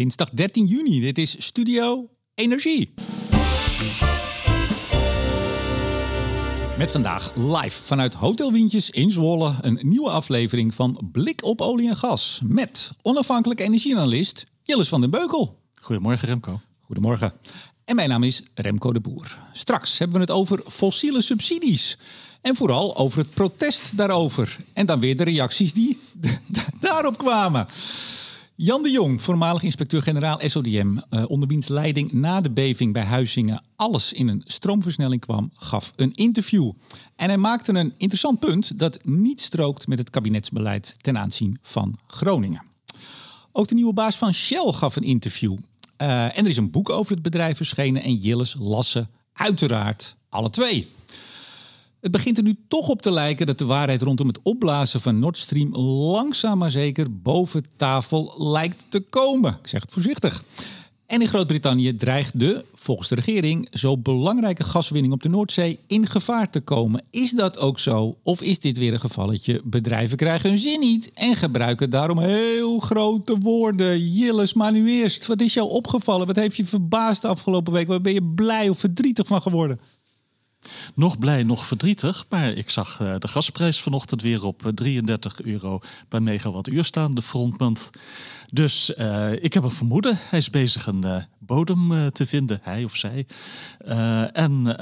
dinsdag 13 juni. Dit is Studio Energie. Met vandaag live vanuit Hotel Wientjes in Zwolle een nieuwe aflevering van Blik op olie en gas. Met onafhankelijk energieanalist Jilles van den Beukel. Goedemorgen Remco. Goedemorgen. En mijn naam is Remco de Boer. Straks hebben we het over fossiele subsidies. En vooral over het protest daarover. En dan weer de reacties die daarop kwamen. Jan de Jong, voormalig inspecteur-generaal SODM, uh, onder wiens leiding na de beving bij Huizingen alles in een stroomversnelling kwam, gaf een interview. En hij maakte een interessant punt dat niet strookt met het kabinetsbeleid ten aanzien van Groningen. Ook de nieuwe baas van Shell gaf een interview. Uh, en er is een boek over het bedrijf verschenen en Jilles lassen uiteraard alle twee. Het begint er nu toch op te lijken dat de waarheid rondom het opblazen van Nord Stream langzaam maar zeker boven tafel lijkt te komen. Ik zeg het voorzichtig. En in Groot-Brittannië dreigt de, volgens de regering, zo belangrijke gaswinning op de Noordzee in gevaar te komen. Is dat ook zo? Of is dit weer een gevalletje? Bedrijven krijgen hun zin niet en gebruiken daarom heel grote woorden. Jilles, maar nu eerst. Wat is jou opgevallen? Wat heeft je verbaasd de afgelopen week? Waar ben je blij of verdrietig van geworden? Nog blij, nog verdrietig. Maar ik zag uh, de gasprijs vanochtend weer op 33 euro per megawattuur staan, de frontmaand. Dus uh, ik heb een vermoeden. Hij is bezig een bodem te vinden, hij of zij. en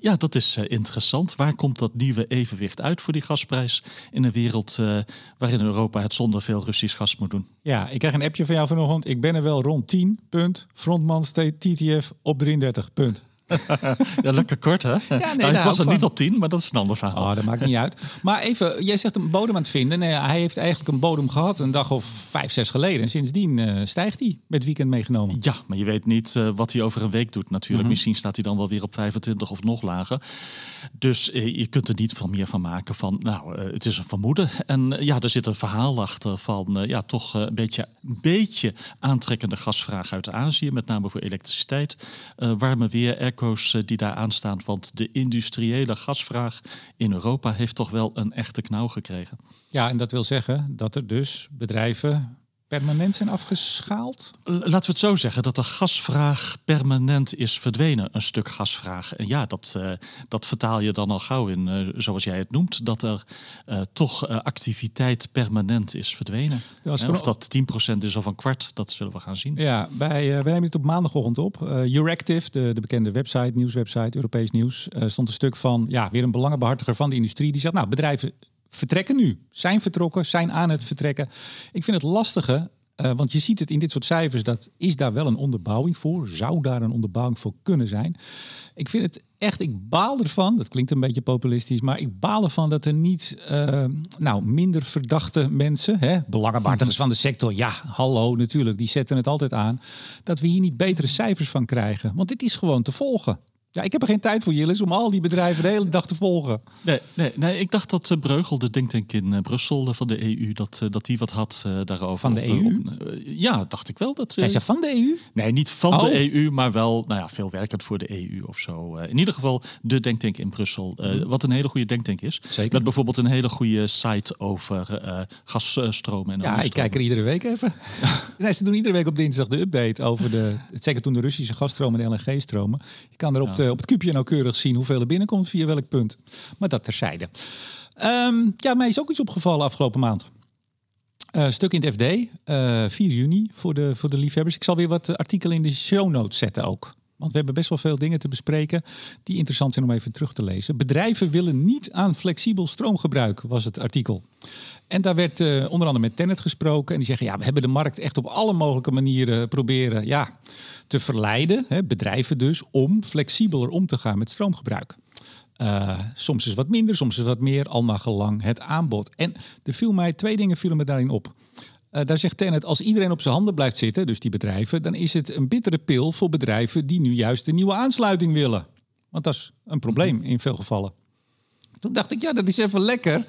ja, dat is interessant. Waar komt dat nieuwe evenwicht uit voor die gasprijs in een wereld waarin Europa het zonder veel Russisch gas moet doen? Ja, ik krijg een appje van jou vanochtend. Ik ben er wel rond 10, punt. Frontman TTF op 33, punt. ja, lekker kort hè? Ja, nee, nou, ik was er niet op 10, maar dat is een ander verhaal. Oh, dat maakt niet uit. Maar even, jij zegt een bodem aan het vinden. Nee, hij heeft eigenlijk een bodem gehad een dag of vijf, zes geleden. En sindsdien uh, stijgt hij met weekend meegenomen. Ja, maar je weet niet uh, wat hij over een week doet natuurlijk. Mhm. Misschien staat hij dan wel weer op 25 of nog lager. Dus uh, je kunt er niet van meer van maken van, nou, het is een vermoeden. En ja, er zit een verhaal achter van, ja, toch een beetje, beetje aantrekkende gasvraag uit Azië. Met name voor elektriciteit. warme weer, eh, die daar aanstaan. Want de industriële gasvraag in Europa heeft toch wel een echte knauw gekregen. Ja, en dat wil zeggen dat er dus bedrijven permanent zijn afgeschaald? Laten we het zo zeggen, dat de gasvraag permanent is verdwenen. Een stuk gasvraag. En ja, dat, uh, dat vertaal je dan al gauw in, uh, zoals jij het noemt, dat er uh, toch activiteit permanent is verdwenen. Of dat 10% is of een kwart, dat zullen we gaan zien. Ja, wij nemen het op maandagochtend op. Euractiv, de, de bekende website, nieuwswebsite, Europees nieuws, stond een stuk van, ja, weer een belangenbehartiger van de industrie. Die zegt, nou, bedrijven vertrekken nu. Zijn vertrokken, zijn aan het vertrekken. Ik vind het lastige, uh, want je ziet het in dit soort cijfers, dat is daar wel een onderbouwing voor. Zou daar een onderbouwing voor kunnen zijn? Ik vind het echt, ik baal ervan, dat klinkt een beetje populistisch, maar ik baal ervan dat er niet uh, nou, minder verdachte mensen, hè, van de sector, ja, hallo natuurlijk, die zetten het altijd aan, dat we hier niet betere cijfers van krijgen. Want dit is gewoon te volgen. Ja, ik heb er geen tijd voor, Jillis, om al die bedrijven de hele dag te volgen. Nee, nee, nee ik dacht dat uh, Breugel, de denktank in uh, Brussel uh, van de EU, dat, dat die wat had daarover. Van de EU? ja, dacht ik wel. Dat, Zijn ze van de EU? Nee, niet van oh. de EU, maar wel nou ja, veel werkend voor de EU of zo. in ieder geval de denktank in Brussel. wat een hele goede denktank is. Zeker. Met bijvoorbeeld een hele goede site over gasstromen en Ja, ik kijk er iedere week even. nee, ze doen iedere week op dinsdag de update over de, zeker toen de Russische gasstromen en LNG-stromen. Je kan er op, de, op het kubje nauwkeurig zien hoeveel er binnenkomt via welk punt. Maar dat terzijde. Um, ja, mij is ook iets opgevallen afgelopen maand. Uh, stuk in het FD, uh, 4 juni voor de, voor de liefhebbers. Ik zal weer wat artikelen in de show notes zetten ook. Want we hebben best wel veel dingen te bespreken die interessant zijn om even terug te lezen. Bedrijven willen niet aan flexibel stroomgebruik, was het artikel. En daar werd uh, onder andere met Tennet gesproken. En die zeggen, ja, we hebben de markt echt op alle mogelijke manieren proberen ja, te verleiden. Hè, bedrijven dus, om flexibeler om te gaan met stroomgebruik. Uh, soms is wat minder, soms is wat meer, al naar gelang het aanbod. En er viel mij twee dingen vielen me daarin op. Uh, daar zegt Tennet, als iedereen op zijn handen blijft zitten, dus die bedrijven, dan is het een bittere pil voor bedrijven die nu juist een nieuwe aansluiting willen. Want dat is een probleem in veel gevallen. Toen dacht ik, ja, dat is even lekker.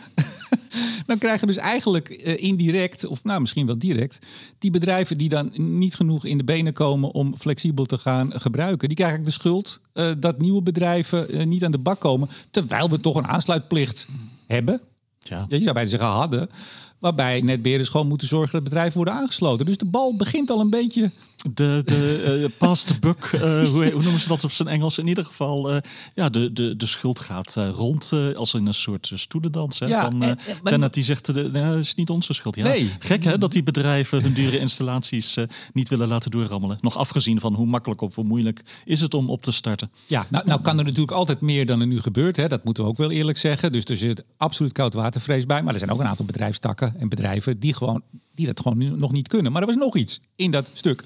dan krijgen dus eigenlijk uh, indirect, of nou misschien wel direct, die bedrijven die dan niet genoeg in de benen komen om flexibel te gaan gebruiken, die krijgen de schuld uh, dat nieuwe bedrijven niet aan de bak komen, terwijl we toch een aansluitplicht hebben. Ja. Je zou bijna zeggen hadden. Waarbij netbeheerders gewoon moeten zorgen dat bedrijven worden aangesloten. Dus de bal begint al een beetje De, de uh, pass the buck, uh, hoe, hoe, noemen ze dat op zijn Engels? In ieder geval, uh, ja, de, de, de schuld gaat rond als in een soort stoelendans. Hè, ja, van, en, Tenet die zegt, nee, dat is niet onze schuld. Ja, nee. Gek hè, dat die bedrijven hun dure installaties niet willen laten doorrammelen. Nog afgezien van hoe makkelijk of hoe moeilijk is het om op te starten. Ja, nou, nou kan er natuurlijk altijd meer dan er nu gebeurt. Hè. Dat moeten we ook wel eerlijk zeggen. Dus er zit absoluut koudwatervrees bij. Maar er zijn ook een aantal bedrijfstakken en bedrijven die, gewoon, die dat gewoon nu nog niet kunnen. Maar er was nog iets in dat stuk.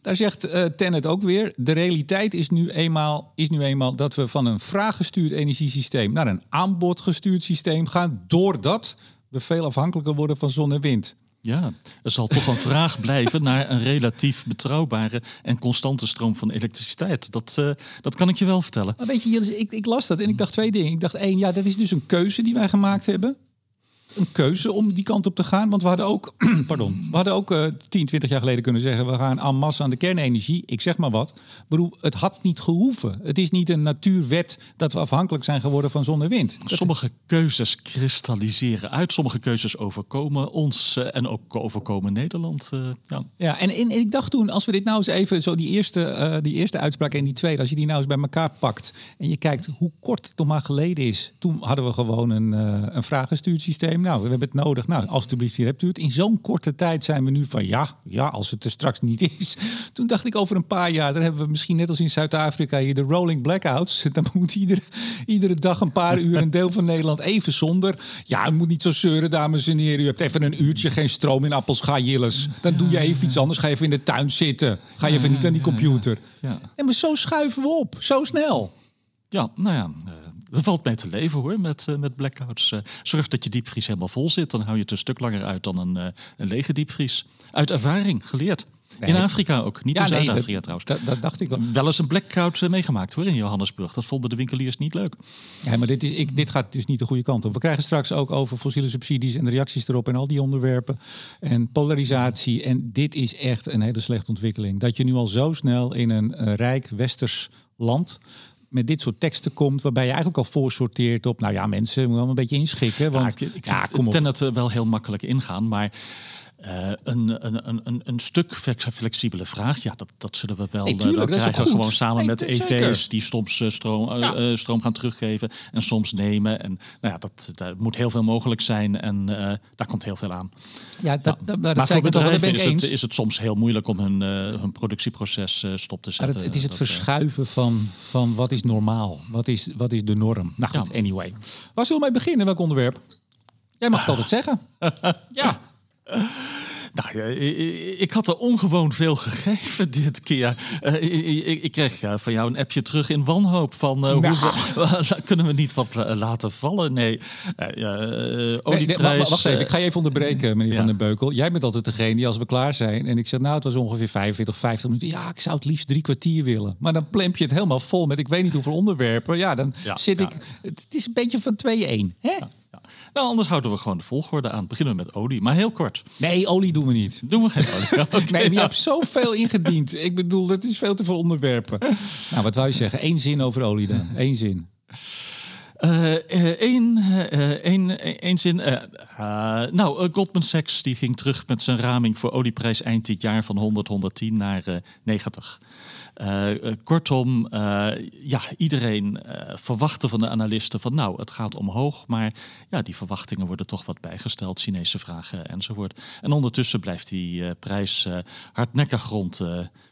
Daar zegt uh, Tennet ook weer: de realiteit is nu, eenmaal, is nu eenmaal dat we van een vraaggestuurd energiesysteem naar een aanbodgestuurd systeem gaan, doordat we veel afhankelijker worden van zon en wind. Ja, er zal toch een vraag blijven naar een relatief betrouwbare en constante stroom van elektriciteit. Dat, uh, dat kan ik je wel vertellen. Maar weet je, ik, ik las dat en ik dacht twee dingen. Ik dacht één, ja, dat is dus een keuze die wij gemaakt hebben een keuze om die kant op te gaan? Want we hadden ook, pardon, we hadden ook uh, 10, 20 jaar geleden kunnen zeggen... we gaan en masse aan de kernenergie. Ik zeg maar wat. Bedoel, het had niet gehoeven. Het is niet een natuurwet dat we afhankelijk zijn geworden van zon en wind. Sommige keuzes kristalliseren uit. Sommige keuzes overkomen ons uh, en ook overkomen Nederland. Uh, ja, ja en, en, ik dacht toen, als we dit nou eens even... zo die eerste, uh, die eerste uitspraak en die tweede... als je die nou eens bij elkaar pakt... en je kijkt hoe kort het nog maar geleden is... toen hadden we gewoon een, een vragenstuurd systeem nou, we hebben het nodig. Nou, alstublieft, hier hebt u het. In zo'n korte tijd zijn we nu van ja, ja, als het er straks niet is. Toen dacht ik over een paar jaar, dan hebben we misschien net als in Zuid-Afrika hier de rolling blackouts. Dan moet iedere, iedere dag een paar uur een deel van Nederland even zonder. Ja, u moet niet zo zeuren, dames en heren. U hebt even een uurtje geen stroom in appels, ga jilles. Dan doe je even iets anders. Ga even in de tuin zitten. Ga je even niet aan die computer. Ja. En maar zo schuiven we op, zo snel. Ja, nou ja, eh, er valt mee te leven hoor, met, uh, met blackouts. Uh, zorg dat je diepvries helemaal vol zit. Dan hou je het een stuk langer uit dan een, uh, een lege diepvries. Uit ervaring geleerd. in Afrika ook, niet in Zuid-Afrika trouwens. Dat, dat, dacht ik wel. Wel eens een blackout meegemaakt hoor in Johannesburg. Dat vonden de winkeliers niet leuk. Ja, maar dit, is, ik, dit gaat dus niet de goede kant op. We krijgen straks ook over fossiele subsidies en de reacties erop en al die onderwerpen. En polarisatie. En dit is echt een hele slechte ontwikkeling. Dat je nu al zo snel in een rijk westers land met dit soort teksten komt, waarbij je eigenlijk al voorsorteert op, nou ja, mensen moeten wel een beetje inschikken. Want ja, ik, ik ja, kom op. ten het wel heel makkelijk ingaan, maar uh, een, een, een, een stuk flexibele vraag, ja, dat, dat zullen we wel, nee, tuurlijk, wel krijgen. Gewoon samen met EV's die soms uh, stroom, ja. stroom gaan teruggeven en soms nemen. En nou ja, dat, dat moet heel veel mogelijk zijn en daar komt heel veel aan. Ja, dat. Dat, maar voor bedrijven is het, is het soms heel moeilijk om hun, hun productieproces stop te zetten. Het, het, is het verschuiven van, van wat is normaal, wat is, wat is de norm. Nou goed, anyway. Waar zullen we mee beginnen? Welk onderwerp? Jij mag het altijd zeggen. ja. Nou, ik had er ongewoon veel gegeven dit keer. Uh, ik, kreeg van jou een appje terug in wanhoop van uh, nou. hoe, kunnen we niet wat laten vallen? Nee, olieprijs, wacht even, ik ga je even onderbreken, meneer Van den Beukel. Jij bent altijd degene die als we klaar zijn en ik zeg nou het was ongeveer 45, 50 minuten. Ja, ik zou het liefst drie kwartier willen. Maar dan plemp je het helemaal vol met ik weet niet hoeveel onderwerpen. Ja, dan zit ik. Het is een beetje van 2-1. Hè? Nou, anders houden we gewoon de volgorde aan. Beginnen we met olie, maar heel kort. Nee, olie doen we niet. Doen we geen olie? okay, nee, je hebt zoveel ingediend. Ik bedoel, dat is veel te veel onderwerpen. Nou, wat wou je zeggen? Eén zin over olie dan. Eén zin. Eén uh, zin. Uh, nou, Goldman Sachs die ging terug met zijn raming voor olieprijs eind dit jaar van 100, 110 naar 90. Uh, kortom, uh, ja, iedereen verwachtte van de analisten van nou, het gaat omhoog, maar ja, die verwachtingen worden toch wat bijgesteld, Chinese vragen enzovoort. En ondertussen blijft die prijs hardnekkig rond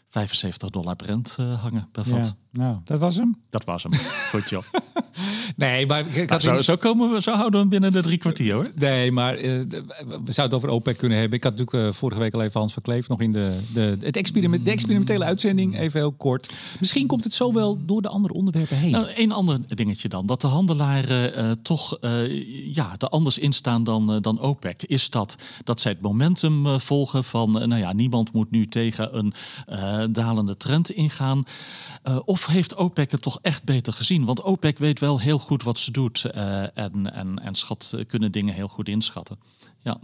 75 dollar Brent hangen per vat. Nou, dat was hem? Dat was hem. Goed joh. Nee, maar nou, zo, zo, komen we, zo houden we hem binnen de drie kwartier hoor. Nee, maar uh, we zouden het over OPEC kunnen hebben. Ik had natuurlijk uh, vorige week al even Hans Verkleef nog in de, de, het experiment, de experimentele uitzending, even heel kort. Misschien komt het zo wel door de andere onderwerpen heen. Nou, een ander dingetje dan. Dat de handelaren uh, toch ja, er anders instaan dan, dan OPEC. Is dat dat zij het momentum volgen van, nou ja, niemand moet nu tegen een dalende trend ingaan. Of heeft OPEC het toch echt beter gezien? Want OPEC weet wel heel goed wat ze doet uh, en, en, en schat, kunnen dingen heel goed inschatten. Ja,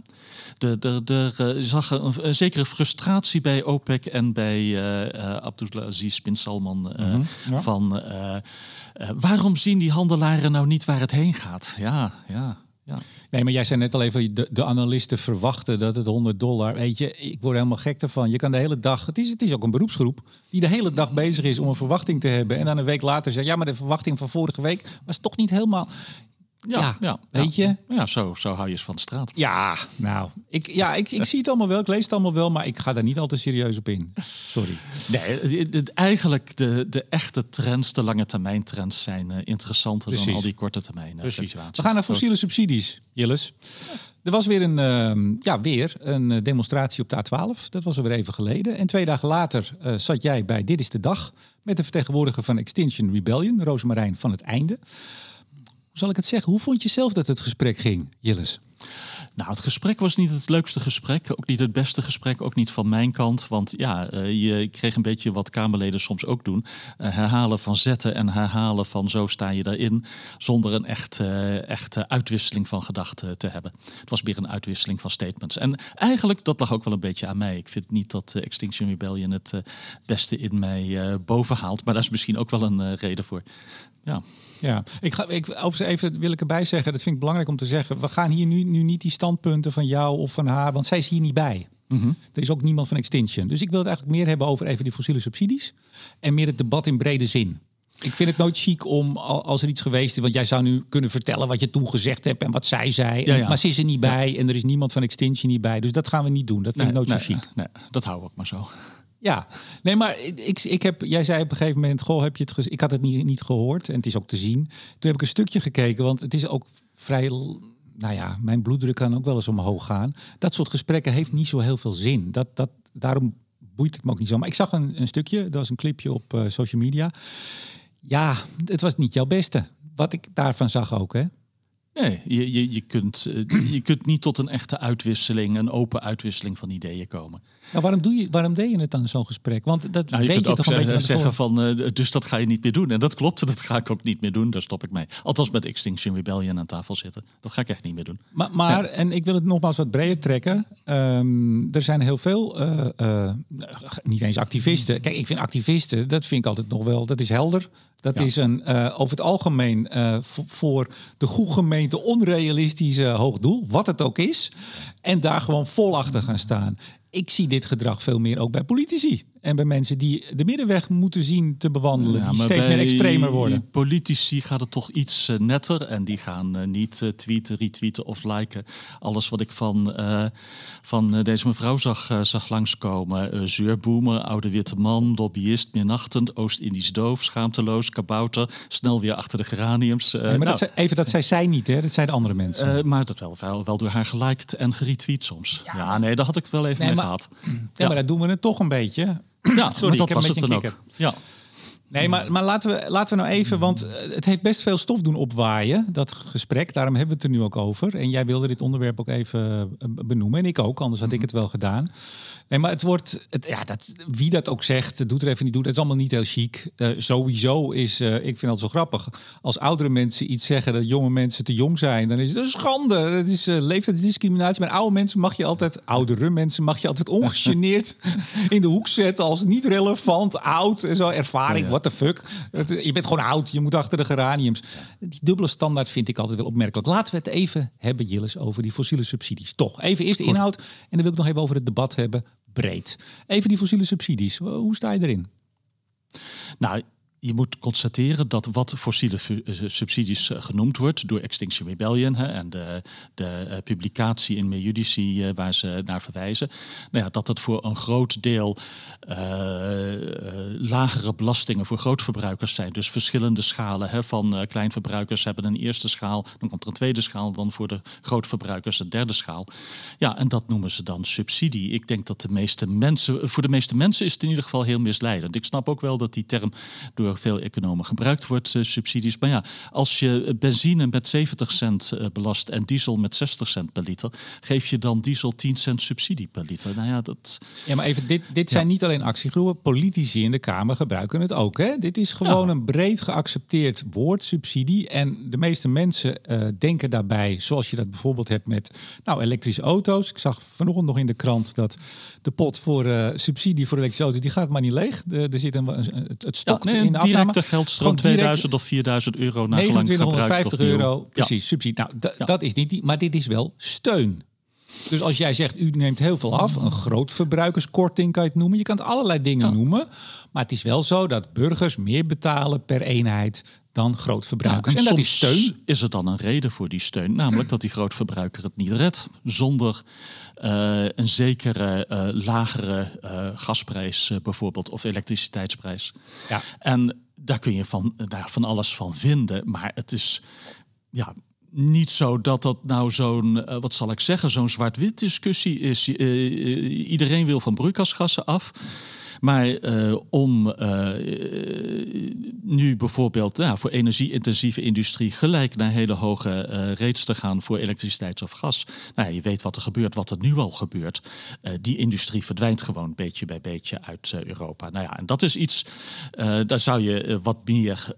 de, de, de, je zag een, een, zekere frustratie bij OPEC en bij uh, Abdulaziz bin Salman mm -hmm, ja. van waarom zien die handelaren nou niet waar het heen gaat? Ja, ja. Ja. Nee, maar jij zei net al even, de, de analisten verwachten dat het 100 dollar. Weet je, ik word helemaal gek ervan. Je kan de hele dag, het is, het is ook een beroepsgroep, die de hele dag bezig is om een verwachting te hebben. En dan een week later zegt, ja, maar de verwachting van vorige week was toch niet helemaal. Ja, ja, weet je? Ja, zo, zo hou je eens van de straat. Ja, nou, ik, ja, ik, ik zie het allemaal wel, ik lees het allemaal wel, maar ik ga daar niet al te serieus op in. Sorry. Nee, het- eigenlijk de, de echte trends, de lange termijn trends, zijn eh, interessanter Precies. dan al die korte termijn eh, Precies. fluctuaties. We gaan naar fossiele subsidies, Jilles. Er was weer een, ehm, ja, weer een eh, demonstratie op de A12. Dat was alweer even geleden. En twee dagen later zat jij bij Dit is de Dag... met de vertegenwoordiger van Extinction Rebellion, Roosmarijn van het Einde. Zal ik het zeggen? Hoe vond je zelf dat het gesprek ging, Jilles? Nou, het gesprek was niet het leukste gesprek, ook niet het beste gesprek, ook niet van mijn kant. Want ja, eh, je kreeg een beetje wat Kamerleden soms ook doen. Eh, herhalen van zetten en herhalen van zo sta je daarin, zonder een echt, eh, echte uitwisseling van gedachten te hebben. Het was meer een uitwisseling van statements. En eigenlijk, dat lag ook wel een beetje aan mij. Ik vind niet dat Extinction Rebellion het beste in mij bovenhaalt, maar daar is misschien ook wel een reden voor. Ja. Ja, ik ga, ik, overigens even wil ik erbij zeggen, dat vind ik belangrijk om te zeggen. We gaan hier nu, nu niet die standpunten van jou of van haar, want zij is hier niet bij. Er is ook niemand van Extinction. Dus ik wil het eigenlijk meer hebben over even die fossiele subsidies. En meer het debat in brede zin. Ik vind het nooit chic om, al- als er iets geweest is... want jij zou nu kunnen vertellen wat je toen gezegd hebt... en wat zij zei. Ja, En- ja. Maar ze is er niet bij en er is niemand van Extinction niet bij. Dus dat gaan we niet doen. Dat vind ik nooit nee, zo chic. nee, dat houden we ook maar zo. Ja, nee, maar ik, ik heb, jij zei op een gegeven moment, goh, heb je het Ik had het niet, niet gehoord en het is ook te zien. Toen heb ik een stukje gekeken, want het is ook vrij, nou ja, mijn bloeddruk kan ook wel eens omhoog gaan. Dat soort gesprekken heeft niet zo heel veel zin. Dat, dat, daarom boeit het me ook niet zo. Maar ik zag een, een stukje, dat was een clipje op eh, social media. Ja, het was niet jouw beste. Wat ik daarvan zag ook, hè? Nee, je, je, je, kunt, eh, je kunt niet tot een echte uitwisseling, een open uitwisseling van ideeën komen. Nou, waarom, doe je, waarom deed je het dan zo'n gesprek? Want dat Nou, je weet je ook toch een beetje zeggen van, eh, dus dat ga je niet meer doen. En dat klopt, dat ga ik ook niet meer doen. Daar stop ik mee. Althans met Extinction Rebellion aan tafel zitten. Dat ga ik echt niet meer doen. Maar, maar en ik wil het nogmaals wat breder trekken. Ehm, er zijn heel veel, eh, eh, niet eens activisten. Kijk, ik vind activisten, dat vind ik altijd nog wel, dat is helder. Dat Ja. is een over het algemeen voor de goede gemeente onrealistische hoog doel, wat het ook is. En daar gewoon vol achter gaan staan. Ik zie dit gedrag veel meer ook bij politici. En bij mensen die de middenweg moeten zien te bewandelen. Ja, die steeds meer extremer worden. Politici gaat het toch iets eh, netter. En die gaan eh, niet eh, tweeten, retweeten of liken. Alles wat ik van, eh, van deze mevrouw zag, zag langskomen. Zeurboemer, oude witte man, lobbyist, minachtend, Oost-Indisch doof, schaamteloos, kabouter. Snel weer achter de geraniums. Nee, maar nou, dat zei, even, dat zei zij niet, hè? Dat zeiden andere mensen. eh, maar dat wel, wel, wel door haar geliked en geretweet soms. Ja, nee, daar had ik het wel even Nee, mee maar- gehad. ja, maar dat doen we het toch een beetje. Ja, Sorry, maar ik dat heb was een het dan ook. Ja. Nee, maar, maar laten, we, laten we nou even, want het heeft best veel stof doen opwaaien, dat gesprek. Daarom hebben we het er nu ook over. En jij wilde dit onderwerp ook even eh, benoemen. En ik ook, anders had ik het wel gedaan. Nee, maar het wordt, het, ja, dat, wie dat ook zegt, doet er even niet doet, het is allemaal niet heel chic. Eh, sowieso is, eh, ik vind het zo grappig, als oudere mensen iets zeggen dat jonge mensen te jong zijn, dan is het een schande. Het is eh, leeftijdsdiscriminatie. Maar oude mensen mag je altijd, oudere mensen mag je altijd ongegeneerd in de hoek zetten als niet relevant, oud en zo, ervaring, Ja. what the fuck. Het- Je bent gewoon oud, je moet achter de geraniums. Die dubbele standaard vind ik altijd wel opmerkelijk. Laten we het even hebben, Jillis, over die fossiele subsidies. Toch, even eerst de inhoud en dan wil ik nog even over het debat hebben, breed. Even die fossiele subsidies, hoe sta je erin? Nou, je moet constateren dat wat fossiele eh, subsidies eh, genoemd wordt door Extinction Rebellion hè, en de, de eh, publicatie in Mejudici waar ze naar verwijzen, nou ja, dat het voor een groot deel lagere belastingen voor grootverbruikers zijn. Dus verschillende schalen hè, van eh, kleinverbruikers hebben een eerste schaal, dan komt er een tweede schaal, dan voor de grootverbruikers een derde schaal. Ja, en dat noemen ze dan subsidie. Ik denk dat de meeste mensen, voor de meeste mensen is het in ieder geval heel misleidend. Ik snap ook wel dat die term door veel economen gebruikt wordt, eh, subsidies. Maar ja, als je benzine met 70 cent eh, belast en diesel met 60 cent per liter, geef je dan diesel 10 cent subsidie per liter. Nou ja, dat. Ja, maar even, dit, dit zijn niet alleen actiegroepen, politici in de Kamer gebruiken het ook. Hè? Dit is gewoon een breed geaccepteerd woord, subsidie. En de meeste mensen uh, denken daarbij, zoals je dat bijvoorbeeld hebt met nou, elektrische auto's. Ik zag vanochtend nog in de krant dat de pot voor uh, subsidie voor elektrische auto's, die gaat maar niet leeg. De, er zit een, het, het stokt ja, nee, in directe geldstroom 2000 of 4000 euro naar gelang gebruikt. euro, precies, subsidie. Nou, dat is niet, maar dit is wel steun. Dus als jij zegt, u neemt heel veel af, een groot verbruikerskorting kan je het noemen. Je kan het allerlei dingen noemen. Maar het is wel zo dat burgers meer betalen per eenheid dan grootverbruikers. Ja, en, en dat is steun. Is er dan een reden voor die steun? Namelijk dat die grootverbruiker het niet redt zonder een zekere uh, lagere uh, gasprijs bijvoorbeeld of elektriciteitsprijs. Ja. En daar kun je van, daar van alles van vinden. Maar het is ja, niet zo dat dat nou zo'n, uh, wat zal ik zeggen, zo'n zwart-wit discussie is. Uh, iedereen wil van broeikasgassen af. Maar uh, om uh, nu bijvoorbeeld nou, voor energie-intensieve industrie gelijk naar hele hoge uh, rates te gaan voor elektriciteit of gas. Nou, je weet wat er gebeurt, wat er nu al gebeurt. die industrie verdwijnt gewoon beetje bij beetje uit Europa. Nou ja, en dat is iets, daar zou je wat meer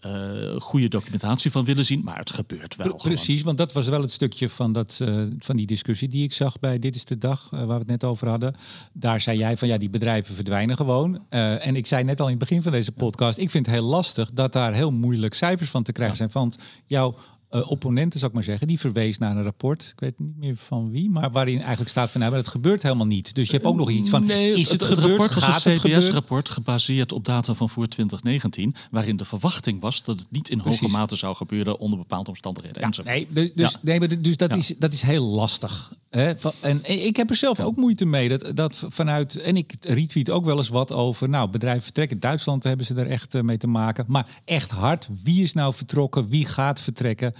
goede documentatie van willen zien, maar het gebeurt wel. Precies, gewoon. want dat was wel het stukje van, dat, van die discussie die ik zag bij Dit is de Dag, waar we het net over hadden. Daar zei jij van ja, die bedrijven verdwijnen gewoon. Uh, en ik zei net al in het begin van deze podcast, ik vind het heel lastig dat daar heel moeilijk cijfers van te krijgen zijn. Want jouw uh, opponenten, zou ik maar zeggen, die verwees naar een rapport. Ik weet niet meer van wie, maar waarin eigenlijk staat van nou, maar het gebeurt helemaal niet. Dus je hebt ook nog iets van, nee, is het, het, het gebeurd? rapport was een CBS-rapport gebaseerd op data van voor 2019, waarin de verwachting was dat het niet in Precies. hoge mate zou gebeuren onder bepaalde omstandigheden. Ja, nee, dus, ja. nee, maar dus dat, ja. is, dat is heel lastig. Hè? En ik heb er zelf ook moeite mee dat, dat vanuit, en ik retweet ook wel eens wat over, nou, bedrijven vertrekken. Duitsland hebben ze er echt mee te maken. Maar echt hard, wie is nou vertrokken, wie gaat vertrekken?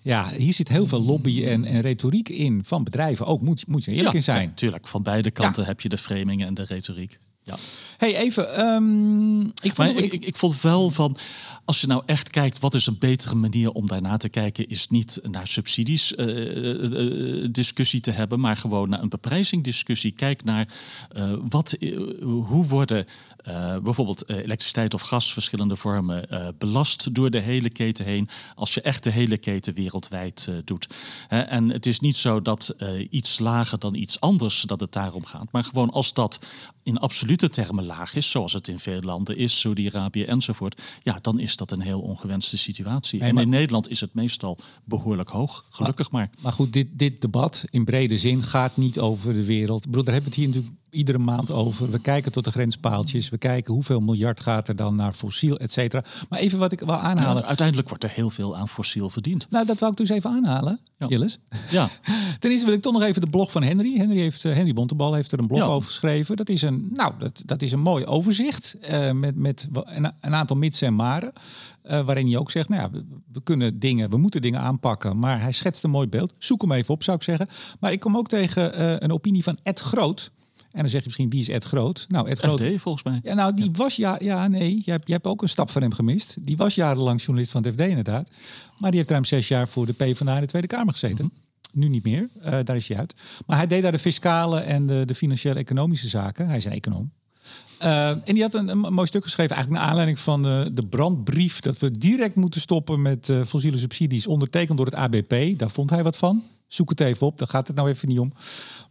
Ja, hier zit heel veel lobby en, en retoriek in van bedrijven. Ook moet, moet je eerlijk ja, in zijn. Natuurlijk, van beide kanten ja. heb je de framingen en de retoriek. Ja. Hey, even. Um, ik, vond, ik, ik, ik vond wel van. Als je nou echt kijkt, wat is een betere manier om daarna te kijken, is niet naar subsidies uh, uh, discussie te hebben, maar gewoon naar een beprijzingdiscussie. Kijk naar uh, wat, hoe worden bijvoorbeeld elektriciteit of gas, verschillende vormen, belast door de hele keten heen. Als je echt de hele keten wereldwijd doet. En het is niet zo dat iets lager dan iets anders, dat het daarom gaat. Maar gewoon als dat in absolute termen laag is, zoals het in veel landen is, Saudi-Arabië enzovoort, ja, dan is dat een heel ongewenste situatie. Nee, en in Nederland is het meestal behoorlijk hoog, gelukkig maar. Maar, maar goed, dit, dit debat in brede zin gaat niet over de wereld. Broer, daar hebben we het hier natuurlijk iedere maand over. We kijken tot de grenspaaltjes. We kijken hoeveel miljard gaat er dan naar fossiel, et cetera. Maar even wat ik wil aanhalen. Ja, uiteindelijk wordt er heel veel aan fossiel verdiend. Nou, dat wou ik dus even aanhalen, ja. Jillis. Ja. Ten eerste wil ik toch nog even de blog van Henry. Henry, heeft, uh, Henry Bontebal heeft er een blog ja. over geschreven. Dat is een, nou, dat, dat is een mooi overzicht uh, met, met een, een aantal mits en maren. Uh, waarin hij ook zegt, nou ja, we, we, kunnen dingen, we moeten dingen aanpakken. Maar hij schetst een mooi beeld. Zoek hem even op, zou ik zeggen. Maar ik kom ook tegen een opinie van Ed Groot. En dan zeg je misschien, wie is Ed Groot? Nou, Ed Groot... FD, volgens mij. Ja, nou, die ja. was... Ja, ja nee, je hebt, je hebt ook een stap van hem gemist. Die was jarenlang journalist van het FD, inderdaad. Maar die heeft ruim zes jaar voor de PvdA in de Tweede Kamer gezeten. Mm -hmm. Nu niet meer, uh, daar is hij uit. Maar hij deed daar de fiscale en de, de financiële economische zaken. Hij is een econoom. Uh, en die had een, een, mooi stuk geschreven, eigenlijk naar aanleiding van de, de brandbrief dat we direct moeten stoppen met uh, fossiele subsidies, ondertekend door het ABP. Daar vond hij wat van. Zoek het even op, daar gaat het nou even niet om.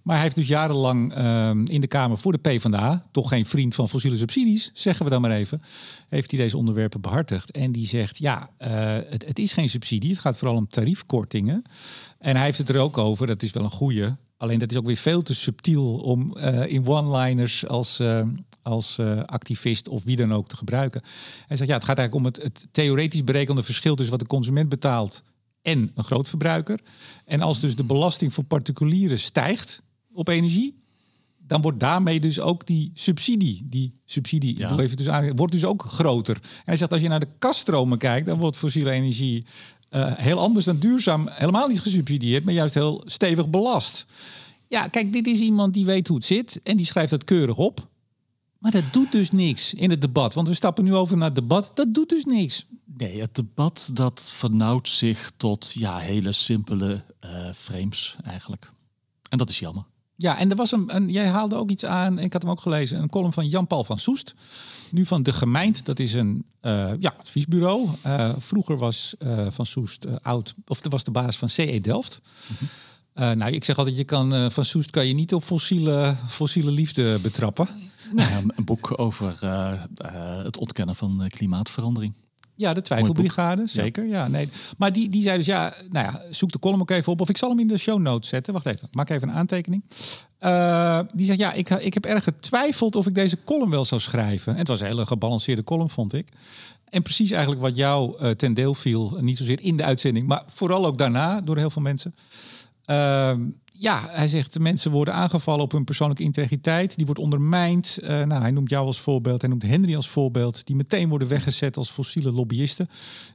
Maar hij heeft dus jarenlang uh, in de Kamer voor de PvdA, toch geen vriend van fossiele subsidies, zeggen we dan maar even, heeft hij deze onderwerpen behartigd. En die zegt, ja, uh, het, het is geen subsidie, het gaat vooral om tariefkortingen. En hij heeft het er ook over, dat is wel een goede, alleen dat is ook weer veel te subtiel om uh, in one-liners als, uh, als activist of wie dan ook te gebruiken. Hij zegt, ja, het gaat eigenlijk om het, het theoretisch berekende verschil tussen wat de consument betaalt en een grootverbruiker. En als dus de belasting voor particulieren stijgt op energie, dan wordt daarmee dus ook die subsidie, die subsidie ja. even dus aan, wordt dus ook groter. En hij zegt als je naar de kaststromen kijkt, dan wordt fossiele energie uh, heel anders dan duurzaam helemaal niet gesubsidieerd, maar juist heel stevig belast. Ja, kijk, dit is iemand die weet hoe het zit en die schrijft dat keurig op. Maar dat doet dus niks in het debat. Want we stappen nu over naar het debat. Dat doet dus niks. Nee, het debat dat vernauwt zich tot ja, hele simpele uh, frames eigenlijk. En dat is jammer. Ja, en er was een, een, jij haalde ook iets aan, ik had hem ook gelezen, een column van Jan-Paul van Soest. Nu van De Gemeint, dat is een uh, ja, adviesbureau. Uh, vroeger was Van Soest oud, of was de baas van CE Delft. Mm -hmm. Nou, ik zeg altijd, je kan, Van Soest kan je niet op fossiele, fossiele liefde betrappen. Een boek over het ontkennen van klimaatverandering. Ja, de twijfelbrigade, zeker. Ja. nee. Maar die, die zei dus, ja, nou ja, zoek de column ook even op. Of ik zal hem in de show notes zetten. Wacht even, maak even een aantekening. Uh, die zegt, ja, ik, ik heb erg getwijfeld of ik deze column wel zou schrijven. En het was een hele gebalanceerde column, vond ik. En precies eigenlijk wat jou uh, ten deel viel. Niet zozeer in de uitzending, maar vooral ook daarna door heel veel mensen. Uh, ja, hij zegt de mensen worden aangevallen op hun persoonlijke integriteit. Die wordt ondermijnd. Uh, nou, hij noemt jou als voorbeeld. Hij noemt Henry als voorbeeld. Die meteen worden weggezet als fossiele lobbyisten.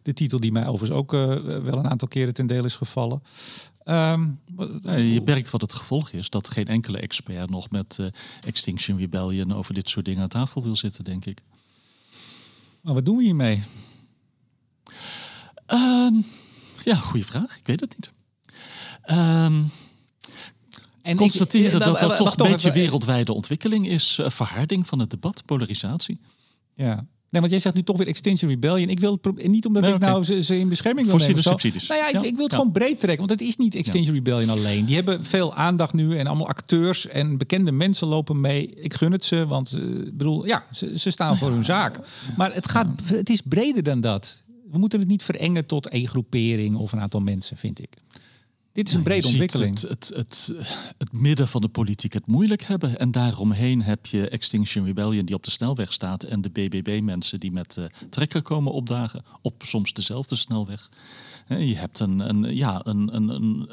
De titel die mij overigens ook uh, wel een aantal keren ten deel is gevallen. Um, je merkt wat het gevolg is. Dat geen enkele expert nog met uh, Extinction Rebellion over dit soort dingen aan tafel wil zitten, denk ik. Maar wat doen we hiermee? Um, ja, goede vraag. Ik weet het niet. Um, en constateren ik, dat dat toch een beetje wereldwijde ontwikkeling is. Uh, verharding van het debat, polarisatie. Ja. Nee, want jij zegt nu toch weer Extinction Rebellion. Ik wil het niet omdat nee, ik okay. nou ze, ze, in bescherming wil nemen. subsidies. Nou ja, ik, ja. ik wil het ja. gewoon breed trekken. Want het is niet Extinction ja. Rebellion alleen. Die hebben veel aandacht nu en allemaal acteurs en bekende mensen lopen mee. Ik gun het ze, want uh, bedoel, ja, ze, ze staan voor hun zaak. Maar het, gaat, het is breder dan dat. We moeten het niet verengen tot één groepering of een aantal mensen, vind ik. Dit is een brede ontwikkeling. Het, het, het, het, midden van de politiek het moeilijk hebben. En daaromheen heb je Extinction Rebellion die op de snelweg staat. En de BBB-mensen die met uh, trekker komen opdagen. Op soms dezelfde snelweg. je hebt een, een, ja, een, een, een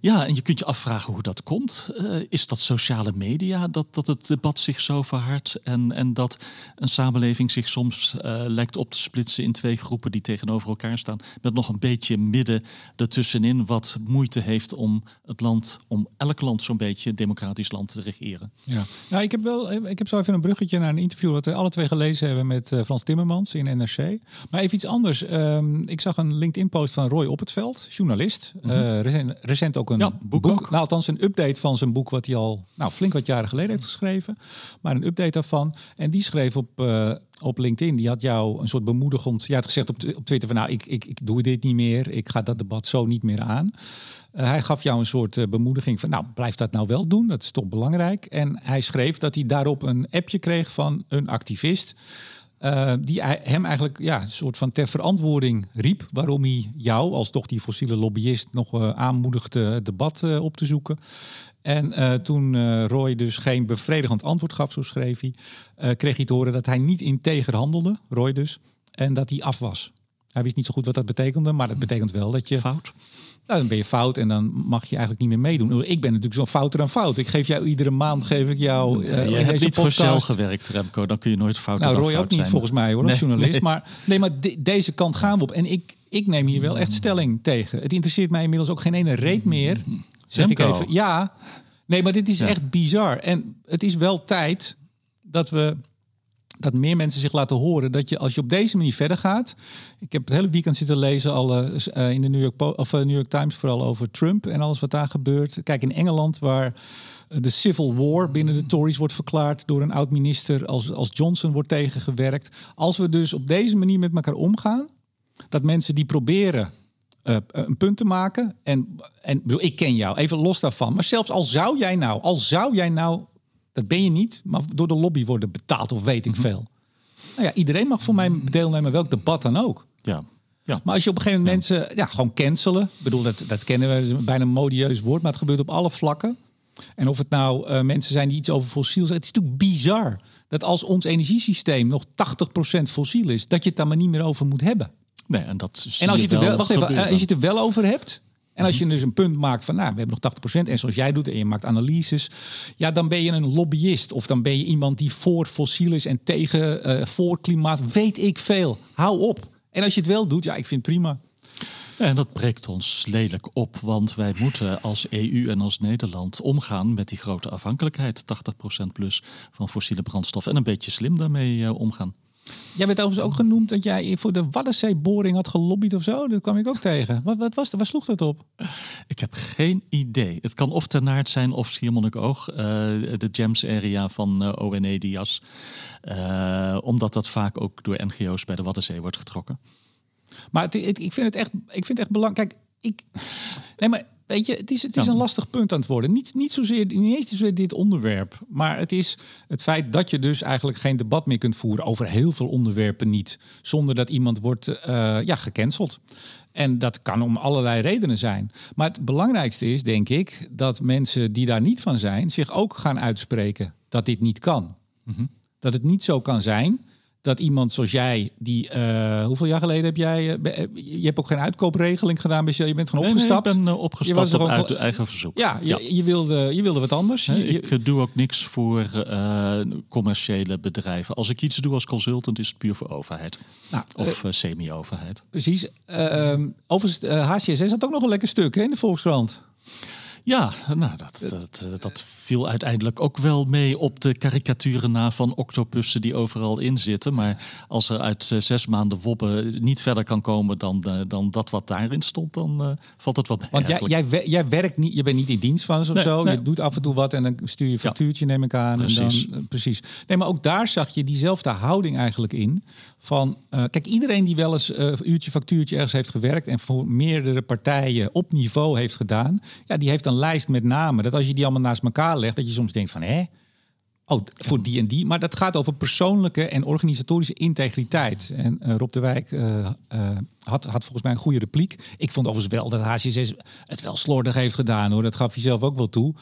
ja, en je kunt je afvragen hoe dat komt. Uh, is dat sociale media dat, dat het debat zich zo verhardt en, en dat een samenleving zich soms uh, lijkt op te splitsen in twee groepen die tegenover elkaar staan, met nog een beetje midden ertussenin wat moeite heeft om het land, om elk land zo'n beetje democratisch land te regeren. Ja, nou, ik heb wel, ik heb zo even een bruggetje naar een interview dat we alle twee gelezen hebben met uh, Frans Timmermans in NRC. Maar even iets anders. Um, ik zag een LinkedIn-post van Roy Op het Veld, journalist, mm -hmm. recent, recent ook een ja, boek, boek nou, althans een update van zijn boek wat hij al nou, flink wat jaren geleden heeft geschreven. Maar een update daarvan. En die schreef op, uh, op LinkedIn, die had jou een soort bemoedigend... Je had gezegd op, op Twitter van nou, ik, ik, ik doe dit niet meer. Ik ga dat debat zo niet meer aan. Uh, hij gaf jou een soort uh, bemoediging van, nou, blijf dat nou wel doen. Dat is toch belangrijk. En hij schreef dat hij daarop een appje kreeg van een activist... Uh, die hem eigenlijk ja, een soort van ter verantwoording riep. Waarom hij jou, als toch die fossiele lobbyist, nog uh, aanmoedigde het debat uh, op te zoeken. En toen Roy dus geen bevredigend antwoord gaf, zo schreef hij, kreeg hij te horen dat hij niet integer handelde, Roy dus, en dat hij af was. Hij wist niet zo goed wat dat betekende, maar dat betekent wel dat je. Fout. Nou, dan ben je fout en dan mag je eigenlijk niet meer meedoen. Ik ben natuurlijk zo'n fouter dan fout. Ik geef jou iedere maand geef ik jou. Uh, je hebt niet voor Shell gewerkt, Remco. Dan kun je nooit fout nou, Roy fout ook niet zijn. volgens mij hoor, als journalist. Nee. Maar nee, maar de, deze kant gaan we op. En ik, ik neem hier wel echt stelling tegen. Het interesseert mij inmiddels ook geen ene reet meer. Zeg Remco. ik even. Ja. Nee, maar dit is ja. echt bizar. En het is wel tijd dat we dat meer mensen zich laten horen dat je als je op deze manier verder gaat. Ik heb het hele weekend zitten lezen al uh, in de New York, of, uh, New York Times vooral over Trump en alles wat daar gebeurt. Kijk in Engeland waar de civil war binnen de Tories wordt verklaard door een oud minister als, als Johnson wordt tegengewerkt. Als we dus op deze manier met elkaar omgaan, dat mensen die proberen een punt te maken. En, en bedoel, ik ken jou, even los daarvan. Maar zelfs al zou jij nou, al zou jij nou dat ben je niet, maar door de lobby worden betaald of weet ik mm -hmm. veel. Nou ja, iedereen mag voor mij deelnemen, welk debat dan ook. Ja. Ja. Maar als je op een gegeven moment ja. mensen ja, gewoon cancelen. Ik bedoel, dat, dat kennen we, dat is bijna een modieus woord, maar het gebeurt op alle vlakken. En of het nou uh, mensen zijn die iets over fossiel zeggen. Het is natuurlijk bizar dat als ons energiesysteem nog 80% fossiel is, dat je het daar maar niet meer over moet hebben. Nee, en dat en als je, het er wel, wacht even, als je het er wel over hebt, en als je dus een punt maakt van, nou, we hebben nog 80% en zoals jij doet en je maakt analyses, ja, dan ben je een lobbyist of dan ben je iemand die voor fossiel is en tegen uh, voor klimaat, weet ik veel. Hou op. En als je het wel doet, ja, ik vind het prima. En dat breekt ons lelijk op, want wij moeten als EU en als Nederland omgaan met die grote afhankelijkheid, 80% plus van fossiele brandstof, en een beetje slim daarmee uh, omgaan. Jij werd overigens ook genoemd dat jij voor de Waddenzeeboring had gelobbyd of zo. Dat kwam ik ook tegen. Wat, wat was, waar sloeg dat op? Ik heb geen idee. Het kan of Ternaard zijn of Schiermonnikoog. Uh, de Gems area van uh, ONE Dias. Uh, omdat dat vaak ook door NGO's bij de Waddenzee wordt getrokken. Maar het, het, ik vind het echt, ik vind het echt belangrijk. Kijk, ik. Nee, maar Weet je, het is, het is een lastig punt aan het worden. Niet, niet, zozeer, niet eens zozeer dit onderwerp, maar het is het feit dat je dus eigenlijk geen debat meer kunt voeren over heel veel onderwerpen niet, zonder dat iemand wordt uh, ja, gecanceld. En dat kan om allerlei redenen zijn. Maar het belangrijkste is, denk ik, dat mensen die daar niet van zijn, zich ook gaan uitspreken dat dit niet kan. Mm Dat het niet zo kan zijn dat iemand zoals jij, die uh, hoeveel jaar geleden heb jij, uh, je hebt ook geen uitkoopregeling gedaan, dus je bent gewoon opgestapt. Nee, ik ben uh, opgestapt op uit eigen verzoek. Ja, je, ja. je, wilde, je wilde wat anders. Nee, ik doe ook niks voor commerciële bedrijven. Als ik iets doe als consultant, is het puur voor overheid. Nou, of semi-overheid. Precies. Ehm, overigens, HCSS had ook nog een lekker stuk hè, in de Volkskrant. Ja, nou, dat, dat, dat viel uiteindelijk ook wel mee op de karikaturen na van octopussen die overal in zitten. Maar als er uit uh, zes maanden wobben niet verder kan komen dan, dan dat wat daarin stond, dan uh, valt het wel mee. Want jij, jij, jij, werkt niet, je bent niet in dienst van ze of nee, zo. Nee. Je doet af en toe wat en dan stuur je een factuurtje, ja. neem ik aan. Precies. En dan, precies. Nee, maar ook daar zag je diezelfde houding eigenlijk in. Van, kijk, iedereen die wel eens uurtje, factuurtje ergens heeft gewerkt en voor meerdere partijen op niveau heeft gedaan, ja, die heeft een lijst met namen. Dat als je die allemaal naast elkaar legt, dat je soms denkt van hè. Oh, voor die en die. Maar dat gaat over persoonlijke en organisatorische integriteit. En uh, Rob de Wijk uh, uh, had, had volgens mij een goede repliek. Ik vond overigens wel dat HCS het wel slordig heeft gedaan hoor. Dat gaf hij zelf ook wel toe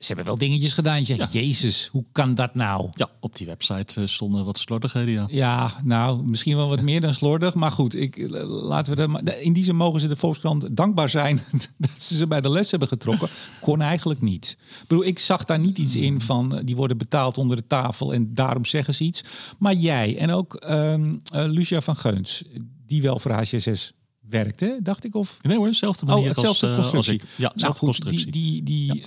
ze hebben wel dingetjes gedaan. Je zegt, ja. Jezus, hoe kan dat nou? Ja, op die website uh, stonden wat slordigheden, ja. Ja, nou, misschien wel wat meer dan slordig. Maar goed, ik, eh, laten we de, in die zin mogen ze de Volkskrant dankbaar zijn... dat ze ze bij de les hebben getrokken. Kon eigenlijk niet. Ik bedoel, ik zag daar niet iets in van... Eh, die worden betaald onder de tafel en daarom zeggen ze iets. Maar jij en ook um, uh, Lucia van Geuns, die wel voor HCSS werkte, dacht ik? Of? Nee hoor, dezelfde manier oh, hetzelfde als, constructie. Als ik. Ja, nou, goed, constructie. Die, die, die, ja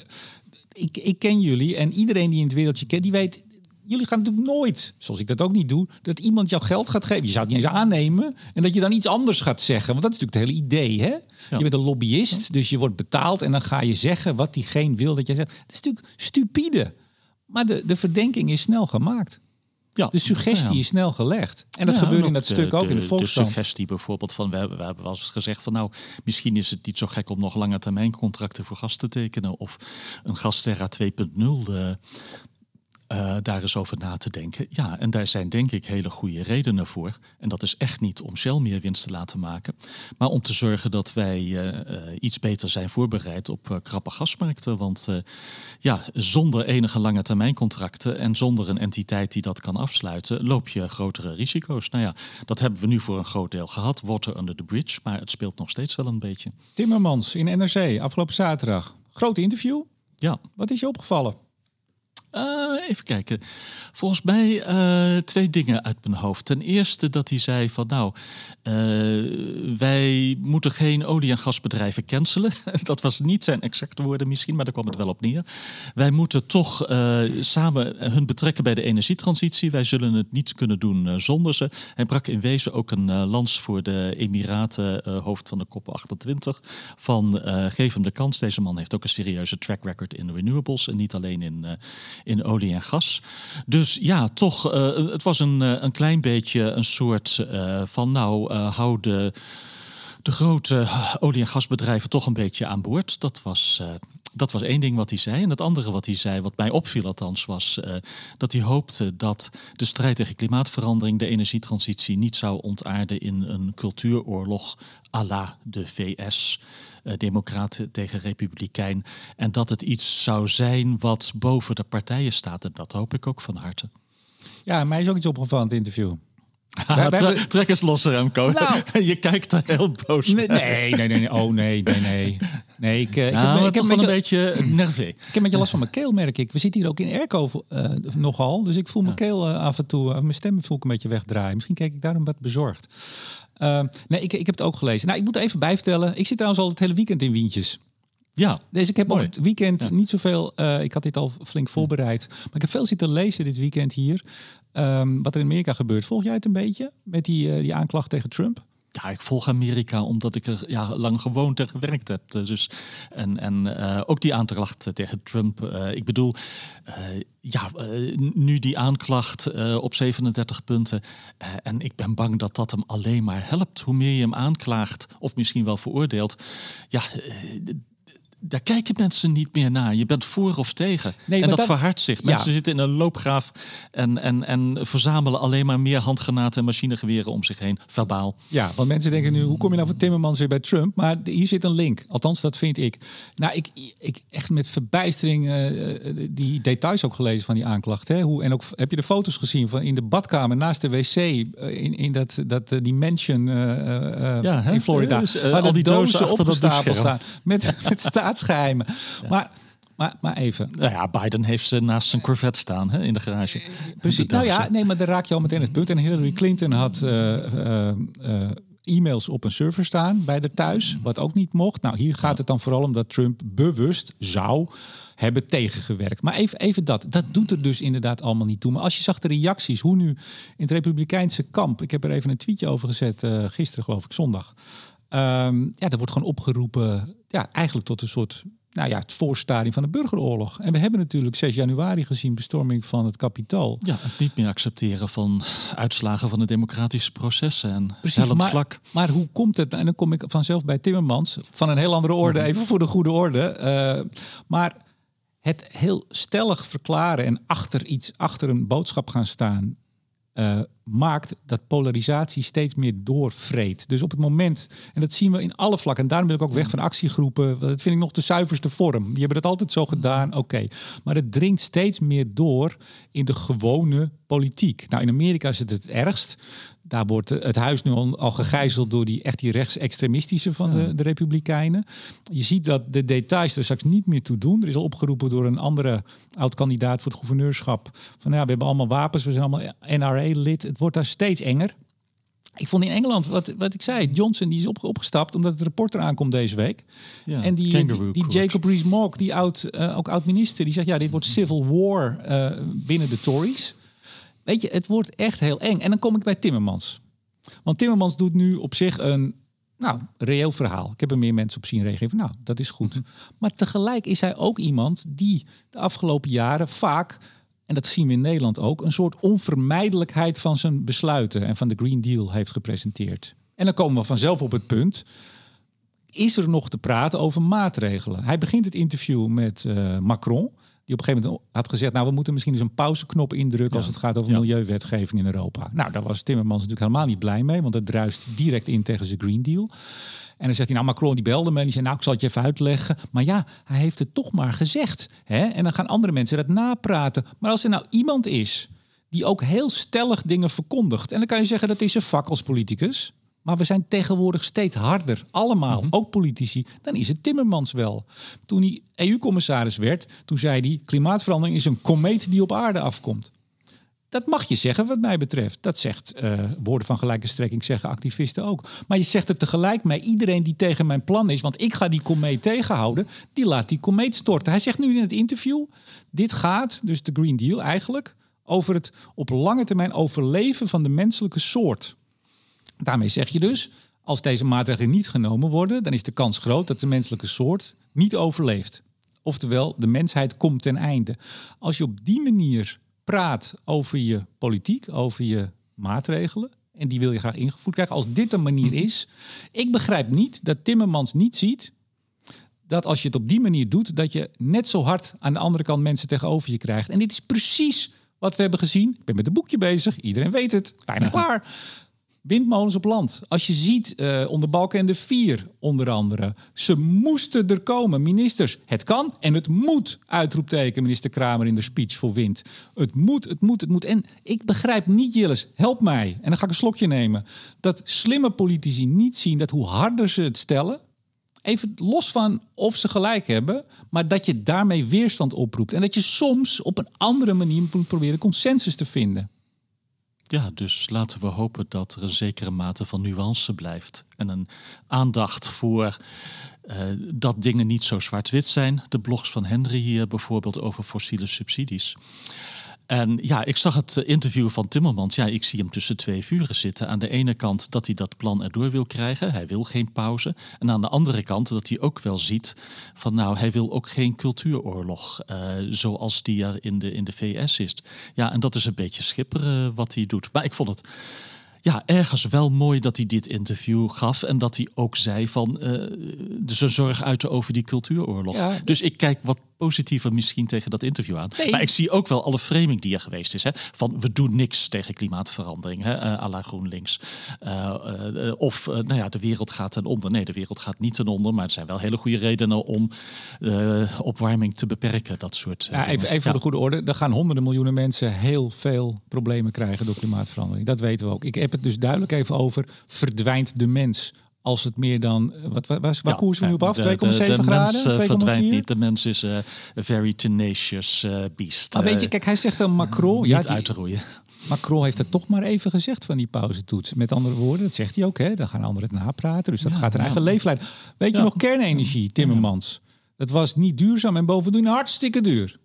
ik, ik ken jullie en iedereen die in het wereldje kent, die weet jullie gaan natuurlijk nooit, zoals ik dat ook niet doe, dat iemand jou geld gaat geven. Je zou het niet eens aannemen en dat je dan iets anders gaat zeggen. Want dat is natuurlijk het hele idee. Hè? Je bent een lobbyist, dus je wordt betaald en dan ga je zeggen wat diegene wil dat jij zegt. Dat is natuurlijk stupide. Maar de, de verdenking is snel gemaakt. Ja, de suggestie is snel gelegd. En dat gebeurt in dat stuk ook in de Volkskrant. De suggestie bijvoorbeeld van, we hebben, we hebben wel eens gezegd van nou, misschien is het niet zo gek om nog lange termijn contracten voor gas te tekenen. Of een Gasterra 2.0 uh, daar eens over na te denken. Ja, en daar zijn denk ik hele goede redenen voor. En dat is echt niet om Shell meer winst te laten maken, maar om te zorgen dat wij uh, uh, iets beter zijn voorbereid op krappe gasmarkten. Want ja, zonder enige lange termijn contracten en zonder een entiteit die dat kan afsluiten, loop je grotere risico's. Nou ja, dat hebben we nu voor een groot deel gehad. Water under the bridge, maar het speelt nog steeds wel een beetje. Timmermans in NRC afgelopen zaterdag. Groot interview. Ja. Wat is je opgevallen? Uh, even kijken. Volgens mij uh, twee dingen uit mijn hoofd. Ten eerste dat hij zei van nou, uh, wij moeten geen olie- en gasbedrijven cancelen. dat was niet zijn exacte woorden misschien, maar daar kwam het wel op neer. Wij moeten toch samen hun betrekken bij de energietransitie. Wij zullen het niet kunnen doen zonder ze. Hij brak in wezen ook een lans voor de Emiraten, hoofd van de kop 28. Van geef hem de kans. Deze man heeft ook een serieuze track record in renewables en niet alleen in in olie en gas. Dus ja, toch, uh, het was een, uh, een klein beetje een soort uh, van nou, hou de, de grote olie- en gasbedrijven toch een beetje aan boord. Dat was, dat was één ding wat hij zei. En het andere wat hij zei, wat mij opviel althans, was dat hij hoopte dat de strijd tegen klimaatverandering, de energietransitie, niet zou ontaarden in een cultuuroorlog à la de VS. Uh, democraat tegen republikein. En dat het iets zou zijn wat boven de partijen staat. En dat hoop ik ook van harte. Ja, mij is ook iets opgevallen in het interview. Ah, tre trek eens los, Remco. Nou, je kijkt er heel boos nee, nee, nee, nee, Oh, nee, nee, nee. Nee, ik, uh, nou, ik, heb, ik heb een beetje nerveus. Ik heb een beetje last van mijn keel, merk ik. We zitten hier ook in airco uh, nogal. Dus ik voel mijn keel uh, af en toe, mijn stem voel ik een beetje wegdraaien. Misschien kijk ik daarom wat bezorgd. Uh, nee, ik, ik heb het ook gelezen. Nou, ik moet even bijvertellen. Ik zit trouwens al het hele weekend in Wientjes. Ja. Dus ik heb mooi. ook het weekend niet zoveel. Uh, ik had dit al flink voorbereid. Maar ik heb veel zitten lezen dit weekend hier. Um, wat er in Amerika gebeurt. Volg jij het een beetje met die, uh, die aanklacht tegen Trump? Ja, ik volg Amerika omdat ik er ja, lang gewoond en gewerkt heb. Dus, en en uh, ook die aanklacht tegen Trump. Ik bedoel, ja, nu die aanklacht op 37 punten. en ik ben bang dat dat hem alleen maar helpt. Hoe meer je hem aanklaagt, of misschien wel veroordeelt. Ja, daar kijken mensen niet meer naar. Je bent voor of tegen. Nee, en dat, dat verhardt zich. Mensen zitten in een loopgraaf en, en, en verzamelen alleen maar meer handgranaten en machinegeweren om zich heen, verbaal. Ja, want mensen denken nu, hoe kom je nou van Timmermans weer bij Trump? Maar hier zit een link. Althans, dat vind ik. Nou, ik, ik echt met verbijstering uh, die details ook gelezen van die aanklacht. Hè? Hoe, en ook heb je de foto's gezien van in de badkamer naast de wc in, in dat, dat die mansion ja, in Florida. Dus, waar al die dozen, dozen achter dat staan met, met staat staatsgeheimen. Maar, maar, maar even. Nou ja, Biden heeft ze naast zijn Corvette staan hè, in de garage. Precies. Nou ja, nee, maar daar raak je al meteen het punt. En Hillary Clinton had uh, uh, e-mails op een server staan bij de thuis, wat ook niet mocht. Nou, hier gaat het dan vooral om dat Trump bewust zou hebben tegengewerkt. Maar even, even dat. Dat doet er dus inderdaad allemaal niet toe. Maar als je zag de reacties, hoe nu in het Republikeinse kamp... Ik heb er even een tweetje over gezet, uh, gisteren geloof ik, zondag. Um, ja, er wordt gewoon opgeroepen, ja, eigenlijk tot een soort, nou ja, het voorstadium van de burgeroorlog. En we hebben natuurlijk 6 januari gezien bestorming van het kapitaal. Ja, het niet meer accepteren van uitslagen van de democratische processen en Precies, maar, vlak. Maar hoe komt het? En dan kom ik vanzelf bij Timmermans, van een heel andere orde, mhm. even voor de goede orde. Uh, maar het heel stellig verklaren en achter iets, achter een boodschap gaan staan uh, maakt dat polarisatie steeds meer doorvreet. Dus op het moment, en dat zien we in alle vlakken, en daarom ben ik ook weg van actiegroepen, dat vind ik nog de zuiverste vorm. Die hebben het altijd zo gedaan, oké. Maar het dringt steeds meer door in de gewone politiek. Nou, in Amerika is het het ergst. Daar wordt het huis nu al, gegijzeld door die echt die rechtsextremistische van de, de Republikeinen. Je ziet dat de details er straks niet meer toe doen. Er is al opgeroepen door een andere oud-kandidaat voor het gouverneurschap. Van ja, we hebben allemaal wapens, we zijn allemaal NRA-lid. Het wordt daar steeds enger. Ik vond in Engeland, wat, wat ik zei, Johnson die is op, opgestapt omdat het rapport eraan komt deze week. Ja, en die, die, Jacob Rees-Mogg, die oud, uh, ook oud-minister, die zegt ja, dit wordt civil war uh, binnen de Tories. Weet je, het wordt echt heel eng. En dan kom ik bij Timmermans. Want Timmermans doet nu op zich een nou, reëel verhaal. Ik heb er meer mensen op zien reageren. Nou, dat is goed. Mhm. Maar tegelijk is hij ook iemand die de afgelopen jaren vaak, en dat zien we in Nederland ook, een soort onvermijdelijkheid van zijn besluiten en van de Green Deal heeft gepresenteerd. En dan komen we vanzelf op het punt. Is er nog te praten over maatregelen? Hij begint het interview met uh, Macron. Die op een gegeven moment had gezegd, nou we moeten misschien eens een pauzeknop indrukken als het gaat over milieuwetgeving in Europa. Nou, daar was Timmermans natuurlijk helemaal niet blij mee, want dat druist direct in tegen zijn Green Deal. En dan zegt hij, nou Macron die belde me en die zei, nou ik zal het je even uitleggen. Maar ja, hij heeft het toch maar gezegd. Hè? En dan gaan andere mensen dat napraten. Maar als er nou iemand is die ook heel stellig dingen verkondigt. En dan kan je zeggen, dat is een vak als politicus. Maar we zijn tegenwoordig steeds harder, allemaal, mhm. ook politici. Dan is het Timmermans wel. Toen hij EU-commissaris werd, toen zei hij... klimaatverandering is een komeet die op aarde afkomt. Dat mag je zeggen wat mij betreft. Dat zegt uh, woorden van gelijke strekking, zeggen activisten ook. Maar je zegt er tegelijk mij, iedereen die tegen mijn plan is... want ik ga die komeet tegenhouden, die laat die komeet storten. Hij zegt nu in het interview, dit gaat, dus de Green Deal eigenlijk... over het op lange termijn overleven van de menselijke soort... Daarmee zeg je dus, als deze maatregelen niet genomen worden, dan is de kans groot dat de menselijke soort niet overleeft. Oftewel, de mensheid komt ten einde. Als je op die manier praat over je politiek, over je maatregelen, en die wil je graag ingevoerd krijgen, als dit een manier mhm. is. Ik begrijp niet dat Timmermans niet ziet dat als je het op die manier doet, dat je net zo hard aan de andere kant mensen tegenover je krijgt. En dit is precies wat we hebben gezien. Ik ben met een boekje bezig, iedereen weet het, bijna klaar. Windmolens op land. Als je ziet uh, onder de Vier onder andere. Ze moesten er komen, ministers. Het kan en het moet, uitroepteken minister Kramer in de speech voor wind. Het moet, het moet, het moet. En ik begrijp niet, Jilles, help mij. En dan ga ik een slokje nemen. Dat slimme politici niet zien dat hoe harder ze het stellen... Even los van of ze gelijk hebben, maar dat je daarmee weerstand oproept. En dat je soms op een andere manier moet proberen consensus te vinden. Ja, dus laten we hopen dat er een zekere mate van nuance blijft. En een aandacht voor uh, dat dingen niet zo zwart-wit zijn. De blogs van Henry hier bijvoorbeeld over fossiele subsidies. En ja, ik zag het interview van Timmermans. Ja, ik zie hem tussen twee vuren zitten. Aan de ene kant dat hij dat plan erdoor wil krijgen. Hij wil geen pauze. En aan de andere kant dat hij ook wel ziet van nou, hij wil ook geen cultuuroorlog. Uh, zoals die er in de, in de VS is. Ja, en dat is een beetje schipperen wat hij doet. Maar ik vond het ja, ergens wel mooi dat hij dit interview gaf. En dat hij ook zei van uh, zijn zorg uiten over die cultuuroorlog. Dus ik kijk wat positiever misschien tegen dat interview aan. Maar ik zie ook wel alle framing die er geweest is. Hè, van we doen niks tegen klimaatverandering, hè, uh, à la GroenLinks. Uh, uh, of nou ja, de wereld gaat ten onder. Nee, de wereld gaat niet ten onder. Maar er zijn wel hele goede redenen om opwarming te beperken. Dat soort ja, Even, even voor de goede orde. Er gaan honderden miljoenen mensen heel veel problemen krijgen door klimaatverandering. Dat weten we ook. Ik heb het dus duidelijk even over verdwijnt de mens als het meer dan. Wat, waar, waar ja, koersen we nu op af? 2,7 graden? Mens, uh, verdwijnt niet. De mens is uh, a very tenacious beast. Maar weet je, kijk, hij zegt dan Macron. ja, niet uit te roeien. Macron heeft het toch maar even gezegd van die pauzetoets. Met andere woorden, dat zegt hij ook. Hè? Dan gaan anderen het napraten. Dus dat ja, gaat een eigen leven leiden. Weet je nog, kernenergie, Timmermans. Dat was niet duurzaam en bovendien hartstikke duur.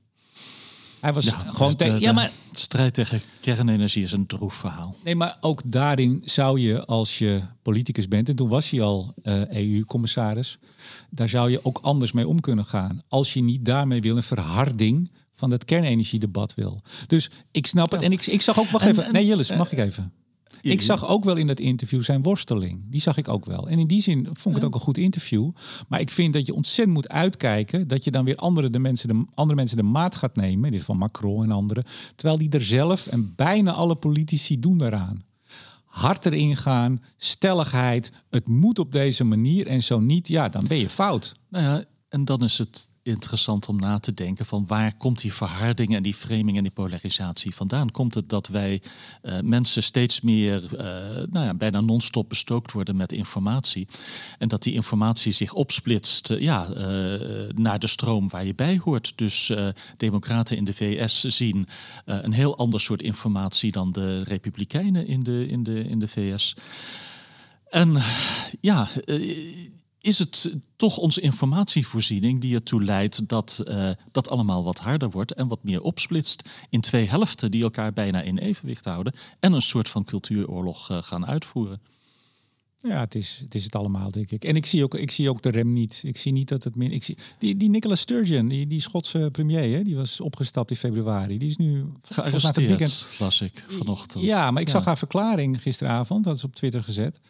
Hij was gewoon tegen. Ja, maar strijd tegen kernenergie is een droef verhaal. Nee, maar ook daarin zou je, als je politicus bent, en toen was hij al uh, eh, EU-commissaris, daar zou je ook anders mee om kunnen gaan. Als je niet daarmee wil een verharding van het kernenergiedebat wil. Dus ik snap het. En ik, ik zag ook, wacht even. nee, Jillis, mag ik even? Ik zag ook wel in dat interview zijn worsteling. Die zag ik ook wel. En in die zin vond ik het ook een goed interview. Maar ik vind dat je ontzettend moet uitkijken dat je dan weer andere, de mensen, de, andere mensen de maat gaat nemen. Dit van Macron en anderen. Terwijl die er zelf en bijna alle politici doen daaraan. Hard erin gaan, stelligheid. Het moet op deze manier en zo niet. Ja, dan ben je fout. Nou ja, en dan is het interessant om na te denken van waar komt die verharding en die framing en die polarisatie vandaan? Komt het dat wij uh, mensen steeds meer uh, nou ja, bijna non-stop bestookt worden met informatie en dat die informatie zich opsplitst ja, naar de stroom waar je bij hoort? Dus democraten in de VS zien een heel ander soort informatie dan de republikeinen in de, in de, in de VS. En ja, is het toch onze informatievoorziening die ertoe leidt dat uh, dat allemaal wat harder wordt en wat meer opsplitst in twee helften die elkaar bijna in evenwicht houden en een soort van cultuuroorlog uh, gaan uitvoeren. Ja, het is, het is het allemaal, denk ik. En ik zie ook, ik zie ook de rem niet. Ik zie niet dat het min. Ik zie, die, die Nicola Sturgeon, die, die Schotse premier, hè, die was opgestapt in februari. Die is nu gearresteerd, het weekend. las ik vanochtend. Ja, maar ik zag haar verklaring gisteravond, dat is op Twitter gezet.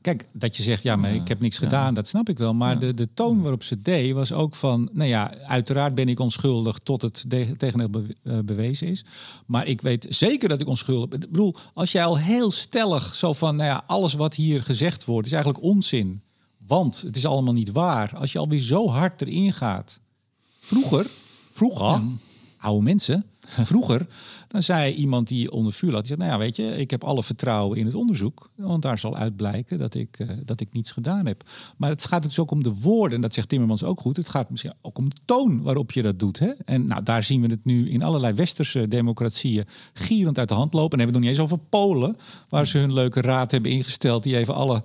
Kijk, dat je zegt, ja, maar ik heb niks gedaan, dat snap ik wel. Maar de, de toon waarop ze deed was ook van, nou ja, uiteraard ben ik onschuldig tot het de, tegendeel eh, bewezen is. Maar ik weet zeker dat ik onschuldig ben. Ik bedoel, als jij al heel stellig zo van, nou ja, alles wat hier gezegd wordt is eigenlijk onzin. Want het is allemaal niet waar. Als je alweer zo hard erin gaat. Vroeger, vroeger, oude mensen, vroeger dan zei iemand die onder vuur lag, nou ja, weet je, ik heb alle vertrouwen in het onderzoek, want daar zal uitblijken dat ik, uh, dat ik niets gedaan heb. Maar het gaat dus ook om de woorden, en dat zegt Timmermans ook goed, het gaat misschien ook om de toon waarop je dat doet. Hè? En nou, daar zien we het nu in allerlei westerse democratieën gierend uit de hand lopen. En hebben we nog niet eens over Polen, waar ze hun leuke raad hebben ingesteld, die even alle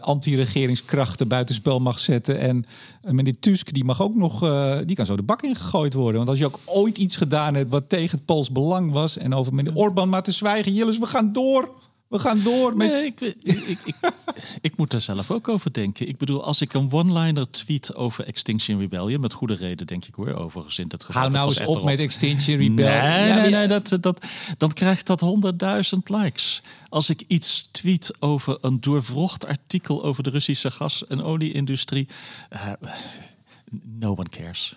anti-regeringskrachten buitenspel mag zetten. En uh, meneer Tusk, die mag ook nog, die kan zo de bak ingegooid worden. Want als je ook ooit iets gedaan hebt wat tegen het Pools belang was. En over meneer Orbán maar te zwijgen. Jillis, we gaan door. We gaan door met... Nee, ik, ik, ik, ik, moet daar zelf ook over denken. Ik bedoel, als ik een one-liner tweet over Extinction Rebellion... met goede reden, denk ik hoor, overigens in het geval... Hou nou eens op met Extinction Rebellion. Nee, nee, nee, dat, dat, dan krijgt dat 100.000 likes. Als ik iets tweet over een doorvrocht artikel... over de Russische gas- en olieindustrie... Uh, no one cares.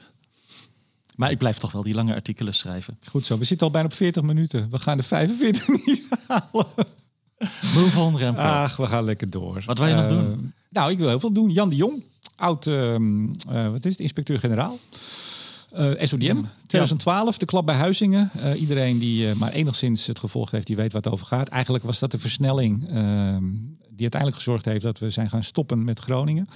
Maar ik blijf toch wel die lange artikelen schrijven. Goed zo. We zitten al bijna op 40 minuten. We gaan de 45 niet halen. Move on, Remco. Ach, we gaan lekker door. Wat wil je nog doen? Eh, nou, ik wil heel veel doen. Jan de Jong, oud, uh, wat is het, inspecteur-generaal. Uh, SODM, 2012, de klap bij Huizingen. Uh, iedereen die uh, maar enigszins het gevolg heeft, die weet wat het over gaat. Eigenlijk was dat de versnelling ehm, die uiteindelijk gezorgd heeft dat we zijn gaan stoppen met Groningen.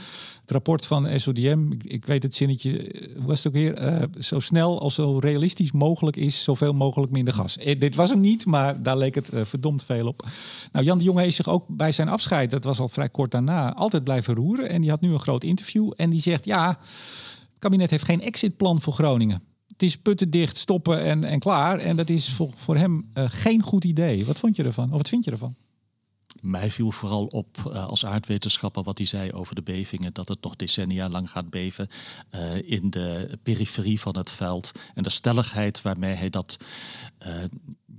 Het rapport van SODM, ik, ik weet het zinnetje, eh, was het ook weer? Eh, zo snel als zo realistisch mogelijk is, zoveel mogelijk minder gas. Eh, dit was hem niet, maar daar leek het verdomd veel op. Nou, Jan de Jonge heeft zich ook bij zijn afscheid, dat was al vrij kort daarna, altijd blijven roeren. En die had nu een groot interview en die zegt, ja, het kabinet heeft geen exitplan voor Groningen het is putten dicht, stoppen en, en klaar. En dat is voor, voor hem geen goed idee. Wat vond je ervan? Of wat vind je ervan? Mij viel vooral op uh, als aardwetenschapper wat hij zei over de bevingen. Dat het nog decennia lang gaat beven uh, in de periferie van het veld. En de stelligheid waarmee hij dat uh,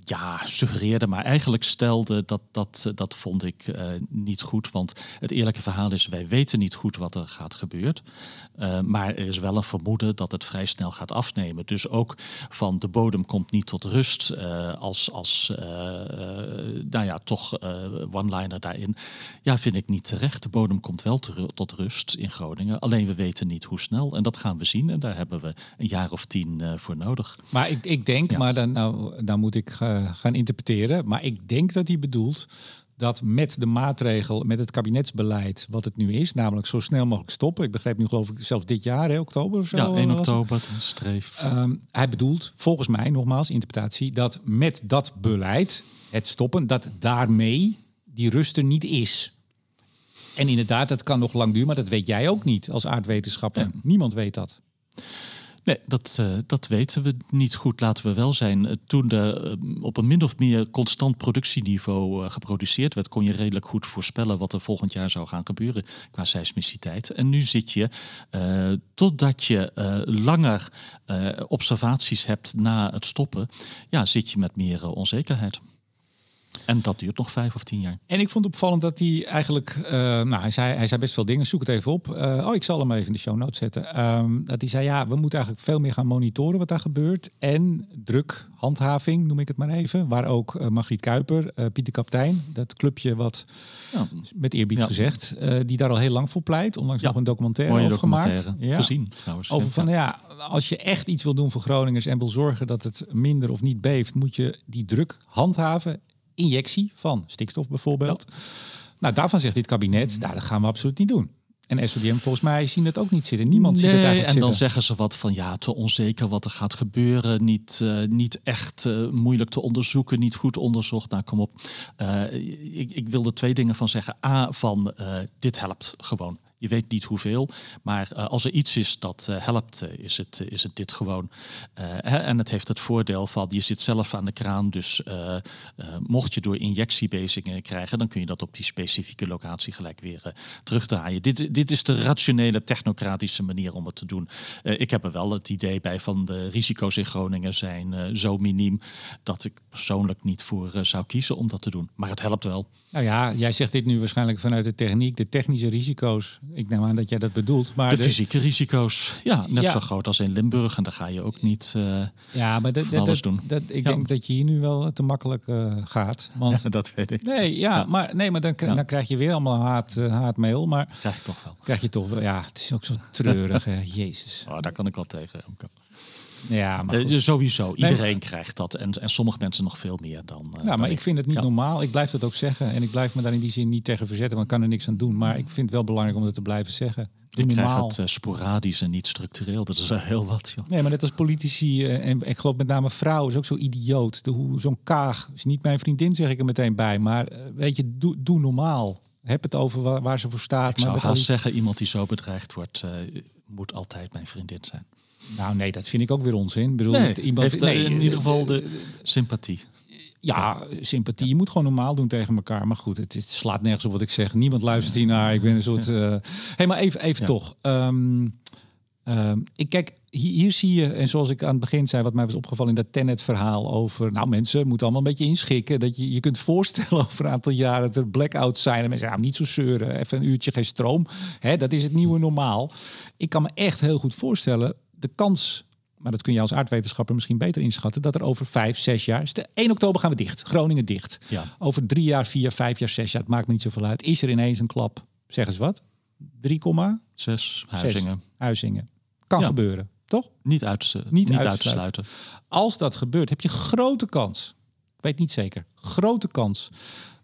ja, suggereerde, maar eigenlijk stelde, dat, dat, dat vond ik uh, niet goed. Want het eerlijke verhaal is, wij weten niet goed wat er gaat gebeuren. Uh, maar er is wel een vermoeden dat het vrij snel gaat afnemen. Dus ook van de bodem komt niet tot rust uh, als, als nou ja, toch one-liner daarin. Ja, vind ik niet terecht. De bodem komt wel tot rust in Groningen. Alleen we weten niet hoe snel. En dat gaan we zien. En daar hebben we een jaar of tien voor nodig. Maar ik, ik denk, ja. maar dan, nou, dan moet ik gaan interpreteren. Maar ik denk dat hij bedoelt dat met de maatregel, met het kabinetsbeleid wat het nu is, namelijk zo snel mogelijk stoppen. Ik begrijp nu geloof ik zelfs dit jaar, hè, oktober of zo. Ja, 1 oktober, streef. Um, hij bedoelt, volgens mij nogmaals, interpretatie, dat met dat beleid, het stoppen, dat daarmee die rust er niet is. En inderdaad, dat kan nog lang duren, maar dat weet jij ook niet als aardwetenschapper. Ja. Niemand weet dat. Nee, dat, uh, dat weten we niet goed, laten we wel zijn. Uh, toen er uh, op een min of meer constant productieniveau eh, geproduceerd werd, kon je redelijk goed voorspellen wat er volgend jaar zou gaan gebeuren qua seismiciteit. En nu zit je, eh, totdat je langer observaties hebt na het stoppen, ja, zit je met meer onzekerheid. En dat duurt nog vijf of tien jaar. En ik vond het opvallend dat hij eigenlijk, uh, nou hij zei, hij zei best veel dingen, zoek het even op. Uh, oh, ik zal hem even in de show notes zetten. Um, dat hij zei, ja, we moeten eigenlijk veel meer gaan monitoren wat daar gebeurt. En druk, handhaving noem ik het maar even. Waar ook uh, Margriet Kuiper, Pieter Kaptein, dat clubje wat, ja. met eerbied ja. gezegd, die daar al heel lang voor pleit. Onlangs ja. nog een documentaire over documentaire. gemaakt. Gezien trouwens. Over van, ja, als je echt iets wil doen voor Groningers en wil zorgen dat het minder of niet beeft, moet je die druk handhaven injectie van stikstof bijvoorbeeld. Ja. Nou, daarvan zegt dit kabinet, nou, dat gaan we absoluut niet doen. En SODM volgens mij zien het ook niet zitten. Niemand nee, ziet het eigenlijk En dan zitten. zeggen ze wat van ja, te onzeker wat er gaat gebeuren. Niet, uh, niet echt uh, moeilijk te onderzoeken, niet goed onderzocht. Nou, kom op. Uh, ik, ik wil er twee dingen van zeggen. A, van dit helpt gewoon. Je weet niet hoeveel, maar uh, als er iets is dat uh, helpt, uh, is, het, is het dit gewoon. En het heeft het voordeel van je zit zelf aan de kraan, dus mocht je door injectiebezingen krijgen, dan kun je dat op die specifieke locatie gelijk weer terugdraaien. Dit, dit is de rationele, technocratische manier om het te doen. ik heb er wel het idee bij van de risico's in Groningen zijn zo miniem dat ik persoonlijk niet voor zou kiezen om dat te doen. Maar het helpt wel. Nou ja, jij zegt dit nu waarschijnlijk vanuit de techniek, de technische risico's. Ik neem aan dat jij dat bedoelt. Maar de, de fysieke risico's, ja, net ja. zo groot als in Limburg. En daar ga je ook niet uh, ja, maar dat, alles doen. Dat, ik ja. denk dat je hier nu wel te makkelijk uh, gaat. Want, ja, dat weet ik. Nee, ja, Maar, nee maar dan, dan krijg je weer allemaal haat, uh, haatmail. Maar krijg je toch wel. Krijg je toch wel. Ja, het is ook zo treurig. Jezus. Oh, daar kan ik wel tegen. Ja, maar uh, sowieso. Iedereen nee, krijgt dat. En, en sommige mensen nog veel meer dan. Uh, ja, maar ik vind het niet ja. normaal. Ik blijf dat ook zeggen. En ik blijf me daar in die zin niet tegen verzetten, want ik kan er niks aan doen. Maar ik vind het wel belangrijk om dat te blijven zeggen. Ik krijg het uh, sporadisch en niet structureel. Dat is wel heel wat. Joh. Nee, maar net als politici, en ik geloof met name vrouwen, is ook zo idioot. Zo'n kaag is niet mijn vriendin, zeg ik er meteen bij. Maar weet je, doe, doe normaal. Heb het over waar, waar ze voor staat. Ik zou maar haast die... zeggen, iemand die zo bedreigd wordt, moet altijd mijn vriendin zijn. Nou nee, dat vind ik ook weer onzin. Ik bedoel, nee, iemand heeft nee, in ieder geval de sympathie. Ja, sympathie. Je moet gewoon normaal doen tegen elkaar. Maar goed, het, slaat nergens op wat ik zeg. Niemand luistert hier naar. Ik ben een soort... Uh... hey, maar even, even ja. toch. Um, um, ik kijk, hier, hier, zie je, en zoals ik aan het begin zei, wat mij was opgevallen in dat Tenet-verhaal over, nou mensen moeten allemaal een beetje inschikken. Dat je je kunt voorstellen over een aantal jaren dat er blackouts zijn. En mensen nou, niet zo zeuren, even een uurtje geen stroom. Hè, dat is het nieuwe normaal. Ik kan me echt heel goed voorstellen, de kans, maar dat kun je als aardwetenschapper misschien beter inschatten, dat er over vijf, zes jaar, is de 1 oktober gaan we dicht, Groningen dicht. Ja. Over drie jaar, vier, vijf jaar, zes jaar, het maakt me niet zoveel uit. Is er ineens een klap, zeg eens wat, 3, 6 Huizingen. Huizingen. Kan ja. gebeuren, toch? Niet, uit, uh, niet, niet uit te sluiten. Als dat gebeurt, heb je grote kans, ik weet niet zeker, grote kans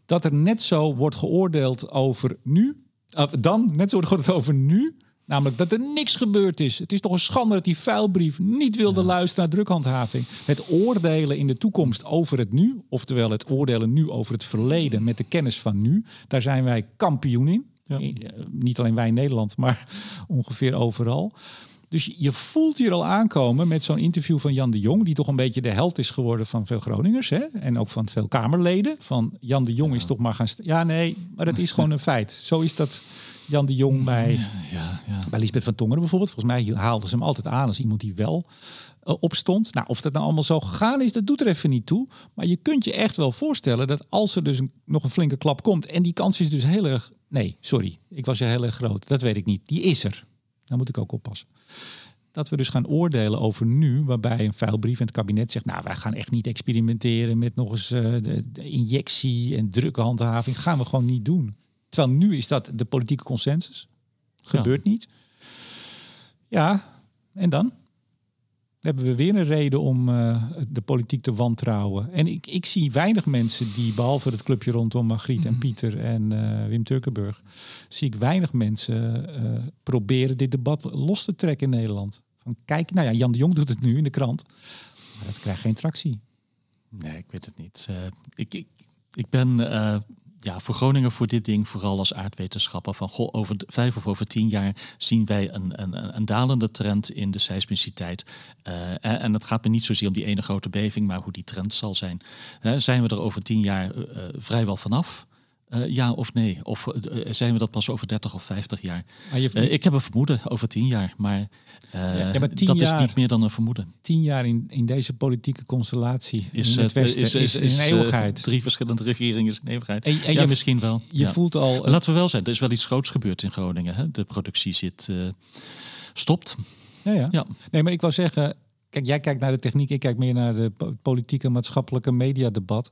dat er net zo wordt geoordeeld over nu. Of dan net zo wordt geoordeeld over nu. Namelijk dat er niks gebeurd is. Het is toch een schande dat die vuilbrief niet wilde luisteren naar drukhandhaving. Het oordelen in de toekomst over het nu, oftewel het oordelen nu over het verleden met de kennis van nu, daar zijn wij kampioen in. Eh, Niet alleen wij in Nederland, maar ongeveer overal. Dus je voelt hier al aankomen met zo'n interview van Jan de Jong, die toch een beetje de held is geworden van veel Groningers hè? en ook van veel Kamerleden. Van Jan de Jong is toch maar gaan. Ja, nee, maar dat is gewoon een feit. Zo is dat Jan de Jong bij, Ja, ja. bij Lisbeth van Tongeren bijvoorbeeld. Volgens mij haalden ze hem altijd aan als iemand die wel eh, opstond. Nou, of dat nou allemaal zo gegaan is, dat doet er even niet toe. Maar je kunt je echt wel voorstellen dat als er dus een, nog een flinke klap komt, en die kans is dus heel erg. Nee, sorry, ik was er heel erg groot. Dat weet ik niet. Die is er. Daar moet ik ook oppassen. Dat we dus gaan oordelen over nu, waarbij een vuilbrief en het kabinet zegt, nou, wij gaan echt niet experimenteren met nog eens eh, de, de injectie en drukhandhaving. Gaan we gewoon niet doen. Terwijl nu is dat de politieke consensus. Gebeurt niet. Ja, en dan? hebben we weer een reden om eh, de politiek te wantrouwen. En ik, ik zie weinig mensen die, behalve het clubje rondom Margriet en Pieter en eh, Wim Turkenburg, zie ik weinig mensen eh, proberen dit debat los te trekken in Nederland. Van kijk, nou ja, Jan de Jong doet het nu in de krant, maar dat krijgt geen tractie. Nee, ik weet het niet. Ik, ik, ik ben ja, voor Groningen voor dit ding vooral als aardwetenschapper van goh, over vijf of over tien jaar zien wij een, een, een- dalende trend in de seismiciteit. Eh, en, het gaat me niet zozeer om die ene grote beving, maar hoe die trend zal zijn. Zijn we er over tien jaar eh, eh, vrijwel vanaf? Eh, ja of nee? Of eh, zijn we dat pas over 30 of 50 jaar? Je, Eh, ik heb een vermoeden over tien jaar, maar, eh, Ja, ja, maar tien dat jaar- is niet meer dan een vermoeden. tien jaar in, in deze politieke constellatie Is, in het eh, Westen is, is, is, een eh, eeuwigheid. drie verschillende regeringen is een eeuwigheid. En- en ja, je- misschien wel. je ja. voelt al... Laten we wel zijn, er is wel iets groots gebeurd in Groningen. Hè? De productie zit, eh, stopt. Ja, ja. Ja. Nee, maar ik wou zeggen, kijk, jij kijkt naar de techniek, ik kijk meer naar de po- politieke, maatschappelijke mediadebat.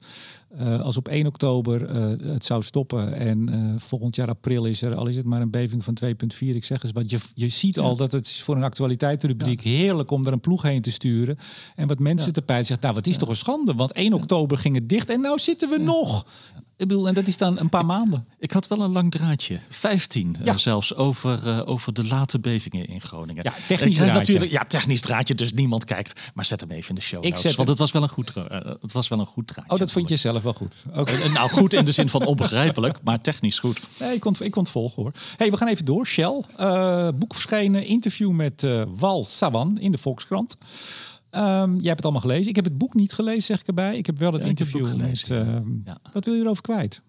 Eh als op 1 oktober eh, het zou stoppen en eh, volgend jaar april is er, al is het maar een beving van 2,4, ik zeg eens wat. Je, je ziet al dat het is voor een actualiteitsrubriek heerlijk om er een ploeg heen te sturen. En wat mensen te pijt zeggen, nou, wat is toch een schande, want 1 oktober ging het dicht en nou zitten we nog. Ik bedoel, en dat is dan een paar maanden. Ik had wel een lang draadje. 15 eh, zelfs over, eh, over de late bevingen in Groningen. Ja, technisch draadje. natuurlijk, ja, technisch draadje, dus niemand kijkt. Maar zet hem even in de show Ik notes, zet Want het was wel een goed, eh, het was wel een goed draadje. Oh, dat vond je zelf wel goed. Oké. Nou, goed in de zin van onbegrijpelijk, maar technisch goed. Nee, ik kon, ik kon het volgen hoor. Hey, we gaan even door. Shell, boek verschenen, interview met Wal Sawan in de Volkskrant. Ehm, jij hebt het allemaal gelezen. Ik heb het boek niet gelezen, zeg ik erbij. Ik heb wel het Ja, interview met. gelezen, ja. ehm. Wat wil je erover kwijt?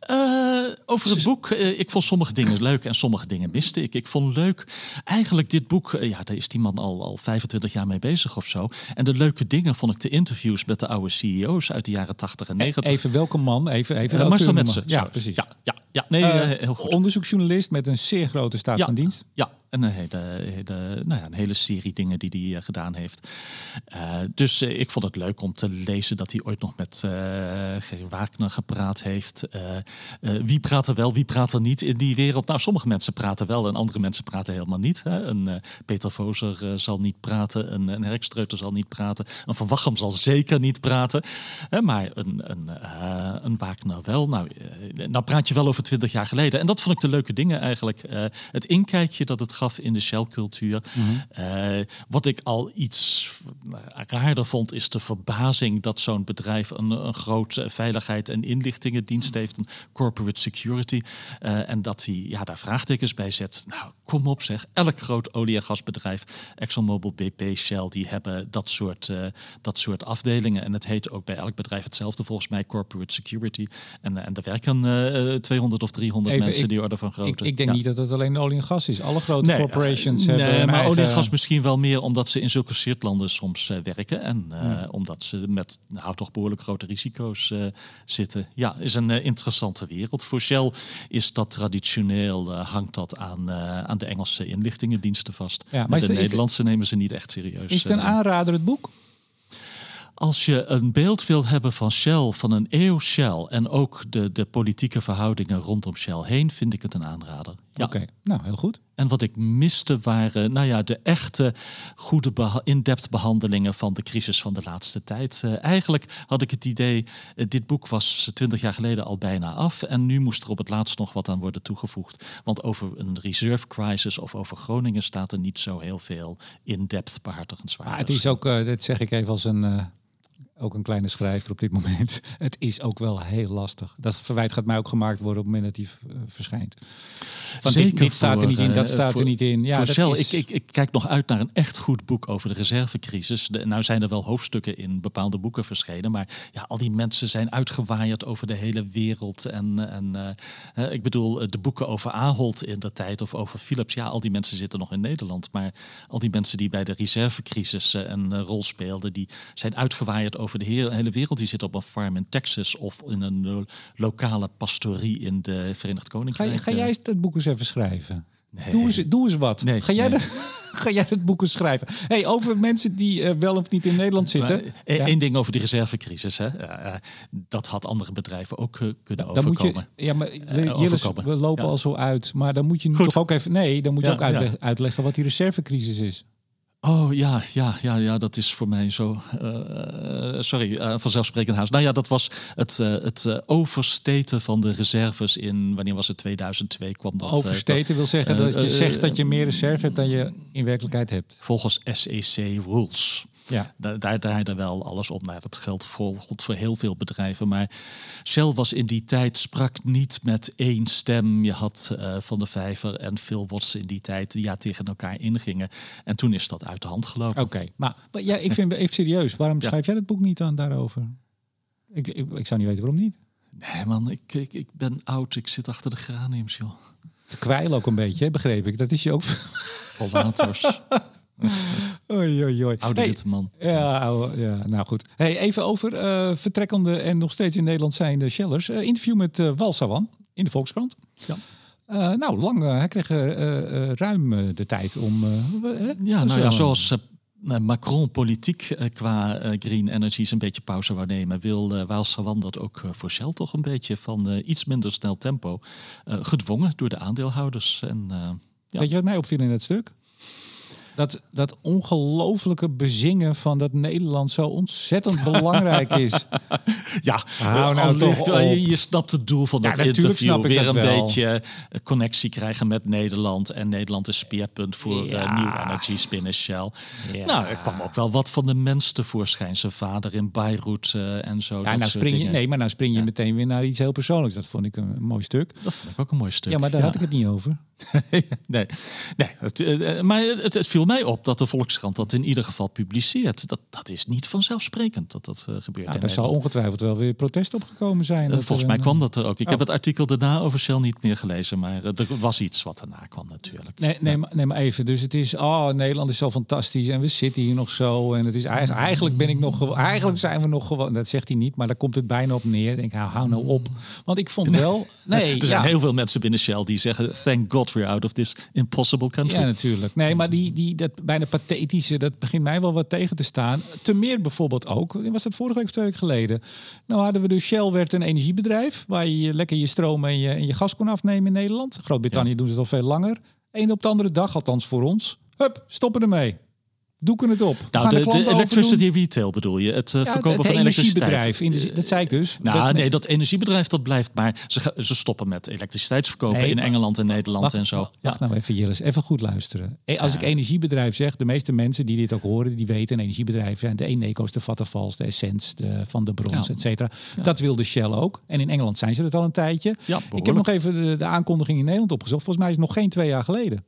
Eh, over het boek, eh, ik vond sommige dingen leuk en sommige dingen miste ik. Ik vond leuk, eigenlijk dit boek, eh, ja, daar is die man al, al 25 jaar mee bezig of zo. En de leuke dingen vond ik de interviews met de oude CEO's uit de jaren 80 en 90. Even welke man? Even, even Marcel Metsen. Ja, precies. Ja, ja, ja nee, heel goed. Onderzoeksjournalist met een zeer grote staat Ja. van dienst. Ja, en een hele, nou ja, een hele serie dingen die hij eh, gedaan heeft. Eh, dus eh, ik vond het leuk om te lezen dat hij ooit nog met Gerry Wagner gepraat heeft. Wie praat er wel, wie praat er niet in die wereld? Nou, sommige mensen praten wel en andere mensen praten helemaal niet. Hè. Een Peter Vozer zal niet praten, een, een Herkstreuter zal niet praten, een Van Wachem zal zeker niet praten. Hè, maar een, een, een Wagner wel. Nou, nou praat je wel over twintig jaar geleden. En dat vond ik de leuke dingen eigenlijk. Het inkijkje dat het gaf in de Shell-cultuur. Eh, wat ik al iets raarder vond, is de verbazing dat zo'n bedrijf een, een groot eh, veiligheid- en inlichtingendienst heeft, een corporate security. Eh, en dat hij ja, daar vraagtekens bij zet. Nou, kom op zeg. Elk groot olie- en gasbedrijf, ExxonMobil, BP, Shell, die hebben dat soort, eh, dat soort afdelingen. En het heet ook bij elk bedrijf hetzelfde, volgens mij, corporate security. En, eh, en er werken eh 200 of 300 Even, mensen ik- die orde van grootte. Ik, ik denk Ja. niet dat het alleen olie en gas is. Alle grote Nee, corporations hebben nee, maar eigen- olie en gas misschien wel meer omdat ze in zulke shirtlanden soms werken. En Hmm. omdat ze met nou, toch behoorlijk grote risico's zitten. Ja, is een interessante wereld. Voor Shell is dat traditioneel, hangt dat aan, aan de Engelse inlichtingendiensten vast. Ja, maar de het- Nederlandse nemen ze niet echt serieus. Is het een eh. aanrader, het boek? Als je een beeld wilt hebben van Shell, van een eeuw Shell... en ook de, de politieke verhoudingen rondom Shell heen, vind ik het een aanrader. Oké, nou heel goed. En wat ik miste waren nou ja, de echte goede in-depth behandelingen van de crisis van de laatste tijd. Uh, eigenlijk had ik het idee, uh, dit boek was twintig jaar geleden al bijna af. En nu moest er op het laatst nog wat aan worden toegevoegd. Want over een reserve crisis of over Groningen staat er niet zo heel veel in-depth behartigenswaardig. Maar het is ook, uh, dat zeg ik even als een ook een kleine schrijver op dit moment. Het is ook wel heel lastig. Dat verwijt gaat mij ook gemaakt worden op het moment dat hij uh, verschijnt. Want Zeker dit, dit staat er niet in, dat uh, staat voor, er niet in. Ja, voor dat is... ik, ik, ik, kijk nog uit naar een echt goed boek over de reservecrisis. De, nou zijn er wel hoofdstukken in bepaalde boeken verschenen, maar ja, al die mensen zijn uitgewaaid over de hele wereld. En, en uh, ik bedoel, de boeken over Ahold in de tijd of over Philips, ja, al die mensen zitten nog in Nederland. Maar al die mensen die bij de reservecrisis een rol speelden, die zijn uitgewaaid over de hele wereld. Die zit op een farm in Texas of in een lo lokale pastorie in de Verenigd Koninkrijk. Ga, ga jij het boek eens even schrijven? Nee. Doe, eens, doe eens wat. Nee, ga, jij nee. dat, ga jij het boek eens schrijven? Hey, over mensen die uh, wel of niet in Nederland zitten. Eén ja. ding over die reservecrisis. Hè. Uh, dat had andere bedrijven ook uh, kunnen dan overkomen. Moet je, ja, maar we lopen ja. al zo uit. Maar dan moet je Goed. toch ook even. Nee, dan moet je Ja, ook uitleggen wat die reservecrisis is. Oh ja, ja, ja, ja, dat is voor mij zo. Uh, sorry, uh, vanzelfsprekend haast. Nou ja, dat was het, uh, het oversteten van de reserves in, wanneer was het, 2002 kwam dat. Oversteten wil zeggen dat je zegt dat je meer reserve hebt dan je in werkelijkheid hebt. Volgens SEC rules. Ja. Daar, daar draaide wel alles op. Nou, dat geldt voor, voor heel veel bedrijven. Maar Shell was in die tijd, sprak niet met één stem. Je had uh, Van de Vijver en Phil Watts in die tijd die ja, tegen elkaar ingingen. En toen is dat uit de hand gelopen. Oké, okay. maar, maar ja, ik vind even serieus. Waarom Ja. schrijf jij het boek niet aan daarover? Ik, ik, ik zou niet weten waarom niet. Nee man, ik, ik, ik ben oud. Ik zit achter de graniums, joh. Te kwijlen ook een beetje, begreep ik. Dat is je ook... Pollators. Oei, oei, oei. Oude Hey, man. Ja, oude- ja, nou goed. Hey, even over eh, vertrekkende en nog steeds in Nederland zijnde Shellers. Eh, interview met eh Walsawan in de Volkskrant. Ja. Nou, lang. hij kreeg ruim de tijd om... Ja, nou ja, zoals eh, Macron politiek qua green energies een beetje pauze wou nemen, wil uh, Waal dat ook voor Shell toch een beetje van iets minder snel tempo gedwongen door de aandeelhouders. En, eh, ja. Weet je wat mij opviel in het stuk? Dat, dat ongelofelijke bezingen van dat Nederland zo ontzettend belangrijk is. ja, Hou nou toch eh, op. je, je snapt het doel van Ja, dat interview. Weer dat een wel. beetje eh, connectie krijgen met Nederland. En Nederland is speerpunt voor eh Ja. New Energy Spin Shell. Ja. Nou, er kwam ook wel wat van de mens tevoorschijn. Zijn vader in Beirut eh, en zo. Ja, nou spring je, nee, maar nou spring je meteen weer naar iets heel persoonlijks. Dat vond ik een mooi stuk. Dat vond ik ook een mooi stuk. Ja, maar daar had ik het niet over. nee, nee het, eh, maar het, het viel mij op dat de Volkskrant dat in ieder geval publiceert. Dat, dat is niet vanzelfsprekend dat dat eh, gebeurt. Ja, daar zal ongetwijfeld wel weer protest opgekomen zijn. Eh, er Volgens mij een, kwam dat er ook. Ik Oh. heb het artikel daarna over Shell niet meer gelezen, maar eh, er was iets wat daarna kwam natuurlijk. Nee, nee, maar, nee, maar even. Dus het is, oh, Nederland is zo fantastisch en we zitten hier nog zo. En het is eigenlijk, eigenlijk ben ik nog gewoon, eigenlijk zijn we nog gewoon, dat zegt hij niet, maar daar komt het bijna op neer. Ik denk, hou, hou nou op. Want ik vond wel, nee, er zijn ja, heel veel mensen binnen Shell die zeggen: Thank God we're out of this impossible country. Ja, natuurlijk. Nee, maar die, die, dat bijna pathetische, dat begint mij wel wat tegen te staan. Te meer bijvoorbeeld ook, was dat vorige week of twee weken geleden? Nou hadden we dus Shell werd een energiebedrijf, waar je lekker je stroom en je, en je gas kon afnemen in Nederland. Groot-Brittannië Ja. doen ze het al veel langer. Eén op de andere dag, althans voor ons. Hup, stoppen ermee. Doeken het op. Nou, gaan de, de electricity retail bedoel je? Het uh, Ja, verkopen het van elektriciteit. energiebedrijf. Dat zei ik dus. Nou, Dat- nee, dat energiebedrijf dat blijft, maar ze, ze stoppen met elektriciteitsverkopen Nee, in Engeland en Nederland Wacht, en zo. wacht, wacht nou even, Jillis. Even goed luisteren. Eh, Als Ja. ik energiebedrijf zeg, de meeste mensen die dit ook horen, die weten een energiebedrijf zijn de Eneco's, de Vattenfalls, de Essence, de Van de Brons, Ja. et cetera. Ja. Dat wil de Shell ook. En in Engeland zijn ze het al een tijdje. Ja, ik heb nog even de, de aankondiging in Nederland opgezocht. Volgens mij is het nog geen twee jaar geleden.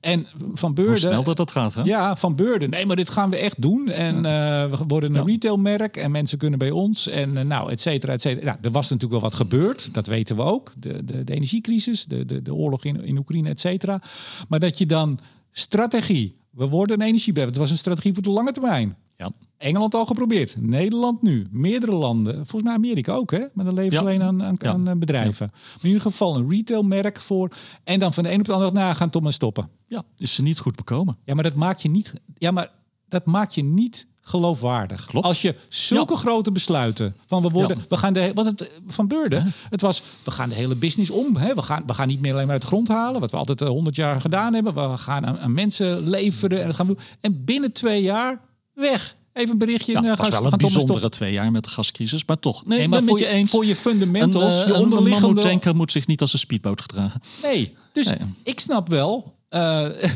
En Van Hoe Beurden... snel dat dat gaat, hè? Ja, van Beurden. Nee, maar dit gaan we echt doen. En eh, we worden een Ja. retailmerk en mensen kunnen bij ons. En eh, nou, et cetera, et cetera. Nou, er was natuurlijk wel wat gebeurd. Dat weten we ook. De, de, de energiecrisis, de, de, de oorlog in, in Oekraïne, et cetera. Maar dat je dan strategie... We worden een energiebedrijf. Het was een strategie voor de lange termijn. Ja. Engeland al geprobeerd. Nederland nu. Meerdere landen. Volgens mij Amerika ook, hè? Maar dan leveren ze Ja. alleen aan, aan, Ja. aan eh, bedrijven. Maar in ieder geval een retailmerk voor. En dan van de een op de andere dag na gaan tot maar stoppen. ja, is ze niet goed bekomen. Ja, maar dat maakt je niet. Ja, maar dat maakt je niet geloofwaardig. Klopt. Als je zulke Ja. grote besluiten van we worden, Ja. we gaan de wat het van Beurden, het was we gaan de hele business om. Hè? We gaan we gaan niet meer alleen maar uit de grond halen, wat we altijd eh, honderd jaar gedaan hebben. We gaan aan, aan mensen leveren en dat gaan we doen. En binnen twee jaar weg. Even een berichtje. Ja, eh, het was wel een bijzondere twee jaar met de gascrisis, maar toch. Nee, maar voor je eens. voor je fundamentals, een, je eh, een onderliggende... mammoetanker moet zich niet als een speedboot gedragen. Nee, dus Nee. ik snap wel. eh,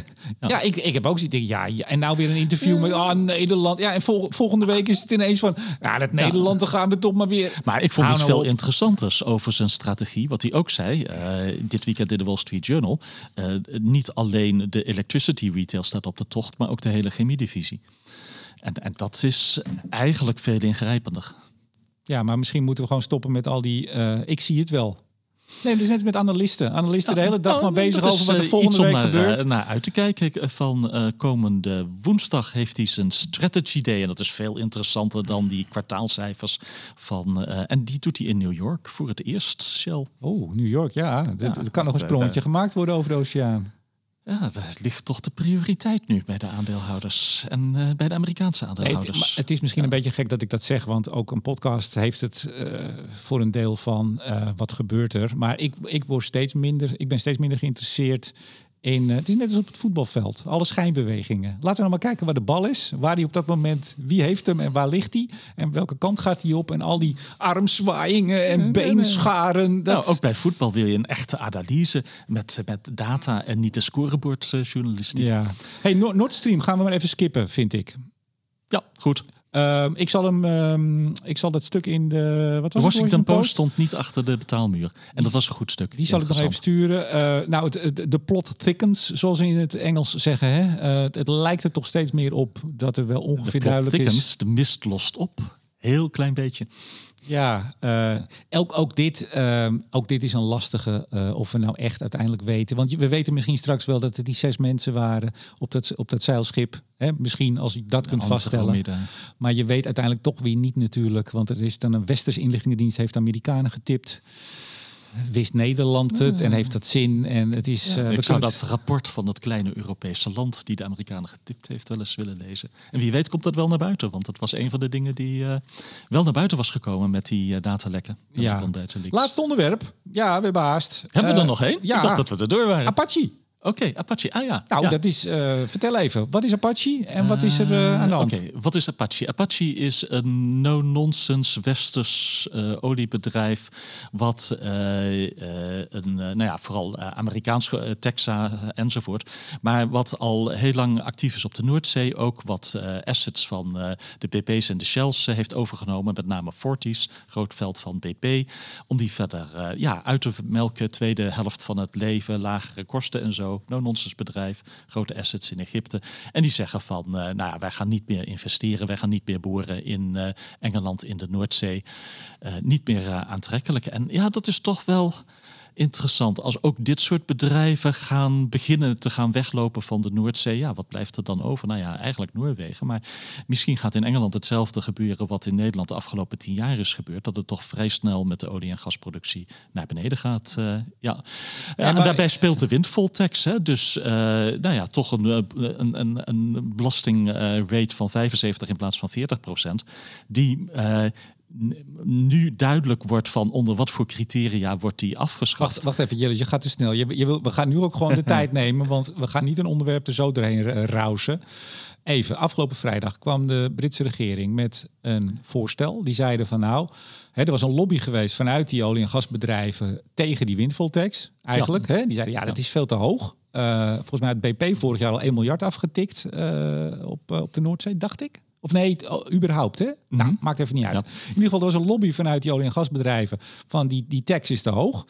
ja, ik, ik heb ook zoiets. Ja, ja, en nou weer een interview met ah, Nederland. Ja, en vol- volgende week is het ineens van. Ja, dat Nederland, dan gaan we toch maar weer. Maar ik vond iets nou veel op. interessanters over zijn strategie. Wat hij ook zei, eh, dit weekend in de Wall Street Journal. eh, niet alleen de electricity retail staat op de tocht, maar ook de hele chemiedivisie. En, en dat is eigenlijk veel ingrijpender. Ja, maar misschien moeten we gewoon stoppen met al die. eh, ik zie het wel. Nee, dat is net met analisten. Analisten de hele dag Nou, maar bezig dat is, over wat er eh, volgende iets om week naar, gebeurt. eh, naar uit te kijken. Van eh, komende woensdag heeft hij zijn strategy day. En dat is veel interessanter dan die kwartaalcijfers van. eh, en die doet hij in New York voor het eerst, Shell. Oh, New York, ja. Er- Er kan nog een sprongetje gemaakt worden over de oceaan. Ja, daar ligt toch de prioriteit nu bij de aandeelhouders en eh, bij de Amerikaanse Nee, het, aandeelhouders. maar het is misschien een beetje gek dat ik dat zeg, want ook een podcast heeft het eh, voor een deel van eh, wat gebeurt er. Maar ik, ik word steeds minder, ik ben steeds minder geïnteresseerd in. eh, het is net als op het voetbalveld, alle schijnbewegingen. Laten we nou maar kijken waar de bal is, waar hij op dat moment, wie heeft hem en waar ligt hij en welke kant gaat hij op en al die armzwaaiingen en beenscharen. Dat, nou, ook bij voetbal wil je een echte analyse met, met data en niet de scorebordjournalistiek. ja. ja. Hey, Nord Nord Stream gaan we maar even skippen, vind ik. goed. Ehm, ik zal hem, ehm, ik zal dat stuk in de wat De was het, Washington Post stond niet achter de betaalmuur. En dat was een goed stuk. Die zal ik nog even sturen. Eh, nou, de plot thickens, zoals ze in het Engels zeggen. Hè? Eh, het, het lijkt er toch steeds meer op dat er wel De ongeveer duidelijk thickens, is. de mist lost op. Heel klein beetje. Ja, eh, ook, ook, dit, eh, ook dit is een lastige eh, of we nou echt uiteindelijk weten. Want we weten misschien straks wel dat er die zes mensen waren op dat, op dat zeilschip. Hè? Misschien als je dat kunt vaststellen. Maar je weet uiteindelijk toch weer niet natuurlijk. Want er is dan een Westerse inlichtingendienst heeft Amerikanen getipt. Wist Nederland het en heeft dat zin? En het is. eh, we Ik zou dat rapport van dat kleine Europese land die de Amerikanen getipt heeft wel eens willen lezen. En wie weet komt dat wel naar buiten, want dat was een van de dingen die eh, wel naar buiten was gekomen met die eh, datalekken. Ja. Laatste onderwerp. Ja, we hebben haast. Hebben we Eh, er nog één? Ja. Ik dacht dat we er door waren. Apache. Oké, Apache. Ah ja. Nou, ja. dat is. eh, vertel even. Wat is Apache en wat is er eh, aan de hand? Oké, wat is Apache? Apache is een no-nonsense westers eh, oliebedrijf. Wat eh, eh, een, eh, nou ja, vooral eh, Amerikaans, eh, Texas eh, enzovoort. Maar wat al heel lang actief is op de Noordzee. Ook wat eh, assets van eh, de BP's en de Shells eh, heeft overgenomen. Met name Fortis, groot veld van BP. Om die verder eh, ja, uit te melken. Tweede helft van het leven, lagere kosten en zo. No-nonsense bedrijf, grote assets in Egypte. En die zeggen van, eh, nou ja, wij gaan niet meer investeren. Wij gaan niet meer boren in eh, Engeland, in de Noordzee. Eh, niet meer aantrekkelijk. En ja, dat is toch wel interessant. Als ook dit soort bedrijven gaan beginnen te gaan weglopen van de Noordzee, ja, wat blijft er dan over? Nou ja, eigenlijk Noorwegen. Maar misschien gaat in Engeland hetzelfde gebeuren wat in Nederland de afgelopen tien jaar is gebeurd. Dat het toch vrij snel met de olie- en gasproductie naar beneden gaat. eh, ja. ja, en maar- daarbij speelt de windvoltax. Hè? Dus eh, nou ja, toch een, eh, een, een, een belastingrate van 75 in plaats van 40 procent. Die nu duidelijk wordt van onder wat voor criteria wordt die afgeschaft. Wacht, wacht even, Jelle, je gaat te snel. Je, je wil, we gaan nu ook gewoon de tijd nemen, want we gaan niet een onderwerp er zo doorheen eh, rausen. Even, afgelopen vrijdag kwam de Britse regering met een voorstel. Die zeiden van nou, hè, er was een lobby geweest vanuit die olie- en gasbedrijven tegen die windvoltax. Eigenlijk, hè? die zeiden ja, dat is veel te hoog. Eh, volgens mij had BP vorig jaar al 1 miljard afgetikt eh, op, eh, op de Noordzee, dacht ik. Of nee, oh, überhaupt, hè? Nou, maakt even niet uit. Ja. In ieder geval, er was een lobby vanuit die olie- en gasbedrijven van die, die tax is te hoog.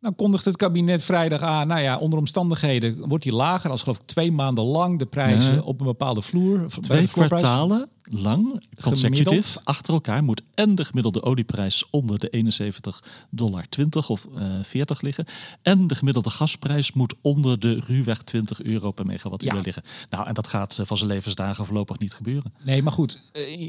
Dan kondigt het kabinet vrijdag aan, nou ja, onder omstandigheden wordt die lager als geloof ik twee maanden lang de prijzen Ja. op een bepaalde vloer. Twee kwartalen lang consecutief achter elkaar moet en de gemiddelde olieprijs onder de 71 dollar 20 of uh, 40 liggen. En de gemiddelde gasprijs moet onder de ruwweg 20 euro per megawattuur liggen. Nou, en dat gaat van zijn levensdagen voorlopig niet gebeuren. Nee, maar goed.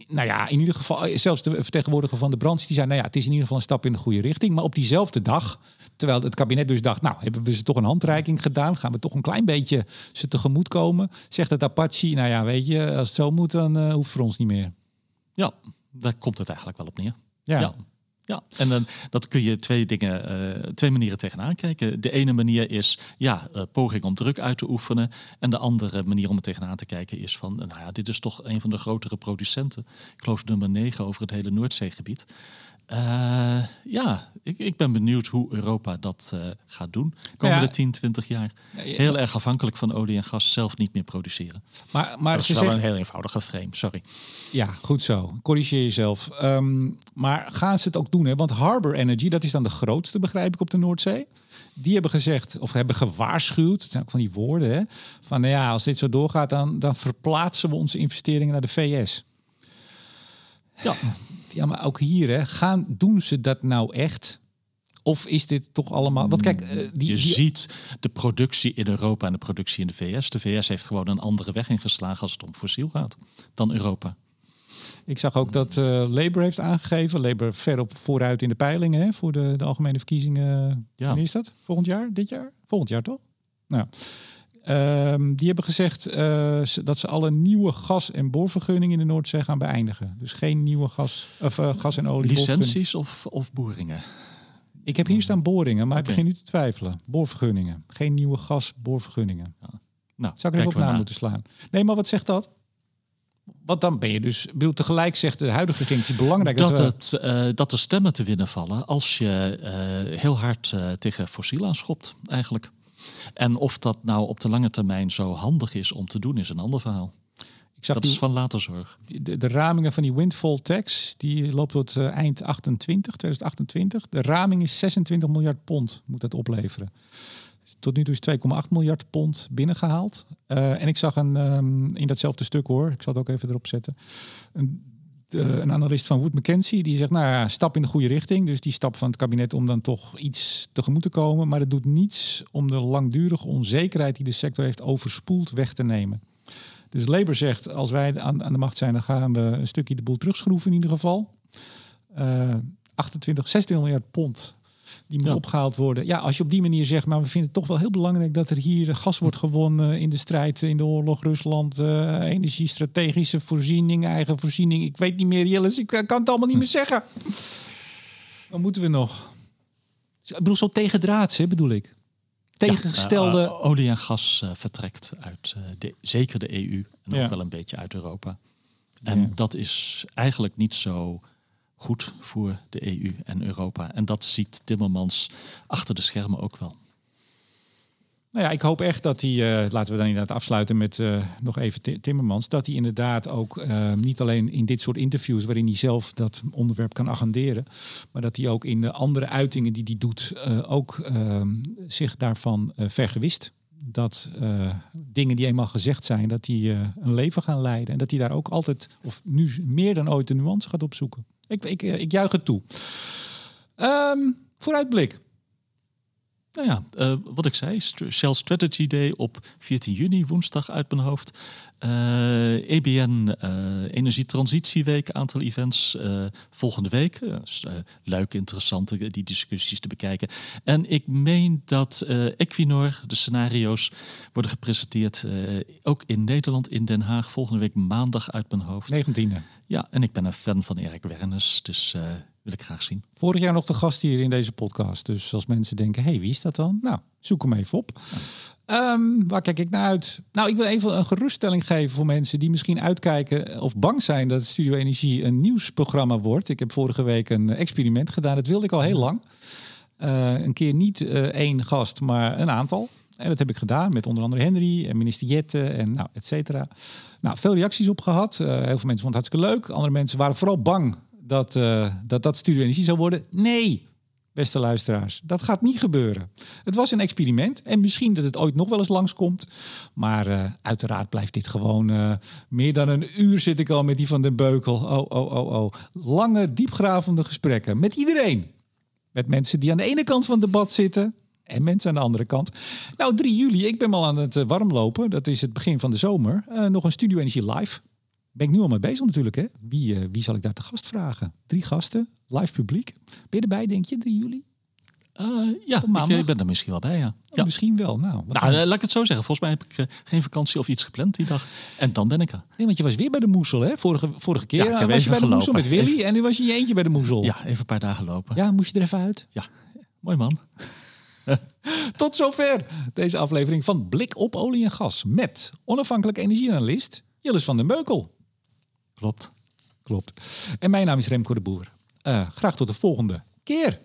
nou ja, in ieder geval, zelfs de vertegenwoordiger van de branche die zei, nou ja, het is in ieder geval een stap in de goede richting. Maar op diezelfde dag Terwijl het kabinet dus dacht, nou, hebben we ze toch een handreiking gedaan? Gaan we toch een klein beetje ze tegemoet komen? Zegt het Apache, nou ja, weet je, als het zo moet, dan uh, hoeft ons niet meer. Ja, daar komt het eigenlijk wel op neer. ja. ja. en dan dat kun je twee dingen, uh, twee manieren tegenaan kijken. De ene manier is ja, uh, poging om druk uit te oefenen. En de andere manier om er tegenaan te kijken is van, nou ja, dit is toch een van de grotere producenten. Ik geloof nummer 9 over het hele Noordzeegebied. Uh, ja, ik, ik ben benieuwd hoe Europa dat uh, gaat doen. Komende ja, 10, 20 jaar. Heel erg afhankelijk van olie en gas zelf niet meer produceren. Maar, maar dat is wel zegt... een heel eenvoudige frame, sorry. Ja, goed zo. Corrigeer jezelf. Um, maar gaan ze het ook doen? Hè? Want Harbor Energy, dat is dan de grootste, begrijp ik, op de Noordzee. Die hebben gezegd, of hebben gewaarschuwd, het zijn ook van die woorden, hè, van nou ja, als dit zo doorgaat, dan, dan verplaatsen we onze investeringen naar de VS. Ja, ja, maar ook hier, hè, gaan, doen ze dat nou echt? Of is dit toch allemaal. Want kijk, uh, die, je ziet de productie in Europa en de productie in de VS. De VS heeft gewoon een andere weg ingeslagen als het om fossiel gaat dan Europa. Ik zag ook dat uh, Labour heeft aangegeven. Labour ver op vooruit in de peilingen hè, voor de, de algemene verkiezingen. Ja. Wanneer is dat? Volgend jaar? Dit jaar? Volgend jaar toch? Nou. Ehm, die hebben gezegd uh, dat ze alle nieuwe gas- en boorvergunningen in de Noordzee gaan beëindigen. Dus geen nieuwe gas, of, uh, gas en olie. Licenties of, of boringen? Ik heb hier staan boringen, maar okay. ik begin nu te twijfelen. Boorvergunningen. Geen nieuwe gas, boorvergunningen. Ja. Nou, Zou ik er even op na moeten slaan? Nee, maar wat zegt dat? Want dan ben je dus, bedoel, tegelijk zegt de huidige regering, het is belangrijk dat, dat, het, uh, dat er stemmen te winnen vallen als je uh, heel hard uh, tegen fossiel aanschopt, eigenlijk. En of dat nou op de lange termijn zo handig is om te doen, is een ander verhaal. Ik zag dat is van later zorg. De, de, ramingen van die windfall tax, die loopt tot uh, eind 28, 2028. De raming is 26 miljard pond, moet dat opleveren. Tot nu toe is 2,8 miljard pond binnengehaald. Uh, en ik zag een, um, in datzelfde stuk hoor, ik zal het ook even erop zetten, een uh, een analist van Wood Mackenzie die zegt, nou ja, stap in de goede richting. Dus die stap van het kabinet om dan toch iets tegemoet te komen. Maar het doet niets om de langdurige onzekerheid die de sector heeft overspoeld weg te nemen. Dus Labour zegt, als wij aan, aan de macht zijn, dan gaan we een stukje de boel terugschroeven in ieder geval. Uh, 28, 16 miljard pond die moet opgehaald worden. Ja, als je op die manier zegt, maar we vinden het toch wel heel belangrijk dat er hier gas wordt gewonnen in de strijd in de oorlog Rusland, uh, energiestrategische voorziening, eigen voorziening. Ik weet niet meer, Jillis, ik kan het allemaal niet meer zeggen. Wat moeten we nog? Ik bedoel, zo tegendraads, hè, bedoel ik. Tegengestelde. Ja, uh, olie en gas uh, vertrekt uit de, zeker de EU en ook wel een beetje uit Europa. En dat is eigenlijk niet zo goed voor de EU en Europa. En dat ziet Timmermans achter de schermen ook wel. Nou ja, ik hoop echt dat hij, uh, laten we dan inderdaad afsluiten met uh, nog even Timmermans, dat hij inderdaad ook uh, niet alleen in dit soort interviews waarin hij zelf dat onderwerp kan agenderen, maar dat hij ook in de andere uitingen die hij doet ook ehm, zich daarvan vergewist. Dat dingen die eenmaal gezegd zijn, dat hij een leven gaan leiden en dat hij daar ook altijd, of nu meer dan ooit, de nuance gaat opzoeken. Ik, ik, ik juich het toe. Um, vooruitblik. Nou ja, uh, wat ik zei, Shell Strategy Day op 14 juni, woensdag uit mijn hoofd. Eh, EBN eh, Energietransitieweek, aantal events volgende week. leuk, interessante die discussies te bekijken. En ik meen dat Equinor, de scenario's, worden gepresenteerd ook in Nederland, in Den Haag, volgende week maandag uit mijn hoofd. 19e. Ja, en ik ben een fan van Erik Wernes, dus uh, wil ik graag zien. Vorig jaar nog de gast hier in deze podcast. Dus als mensen denken, hé, hey, wie is dat dan? Nou, zoek hem even op. Um, waar kijk ik naar uit? Nou, ik wil even een geruststelling geven voor mensen die misschien uitkijken of bang zijn dat Studio Energie een nieuwsprogramma wordt. Ik heb vorige week een experiment gedaan. Dat wilde ik al heel lang. Uh, een keer niet uh, één gast, maar een aantal. En dat heb ik gedaan met onder andere Henry en minister Jette en nou, et cetera. Nou, veel reacties op gehad. Uh, heel veel mensen vonden het hartstikke leuk. Andere mensen waren vooral bang dat, dat dat Studio Energie zou worden. Nee, beste luisteraars. Dat gaat niet gebeuren. Het was een experiment en misschien dat het ooit nog wel eens langskomt. Maar uh, uiteraard blijft dit gewoon uh, meer dan een uur zit ik al met die van den Beukel. Oh, oh, oh, oh. Lange, diepgravende gesprekken met iedereen. Met mensen die aan de ene kant van het debat zitten en mensen aan de andere kant. Nou, 3 juli, ik ben al aan het warmlopen. Dat is het begin van de zomer. Nog een Studio Energie live ben ik nu al mee bezig natuurlijk. Hè? Wie, uh, wie zal ik daar te gast vragen? Drie gasten, live publiek. Ben je erbij, denk je, 3 juli? Uh, ja, ik, ik, ben er misschien wel bij, ja. Oh, Misschien wel. Nou, nou laat ik het zo zeggen. Volgens mij heb ik uh, geen vakantie of iets gepland die dag. En dan ben ik er. Nee, want je was weer bij de Moesel, hè? Vorige, vorige keer ja, was je bij de Moesel met Willy. Even... En nu was je je eentje bij de Moesel. Ja, even een paar dagen lopen. Ja, moest je er even uit? Ja, mooi man. Tot zover deze aflevering van Blik op olie en gas. Met onafhankelijk energieanalist Jillis van den Meukel. Klopt. Klopt. En mijn naam is Remco de Boer. Uh, graag tot de volgende keer.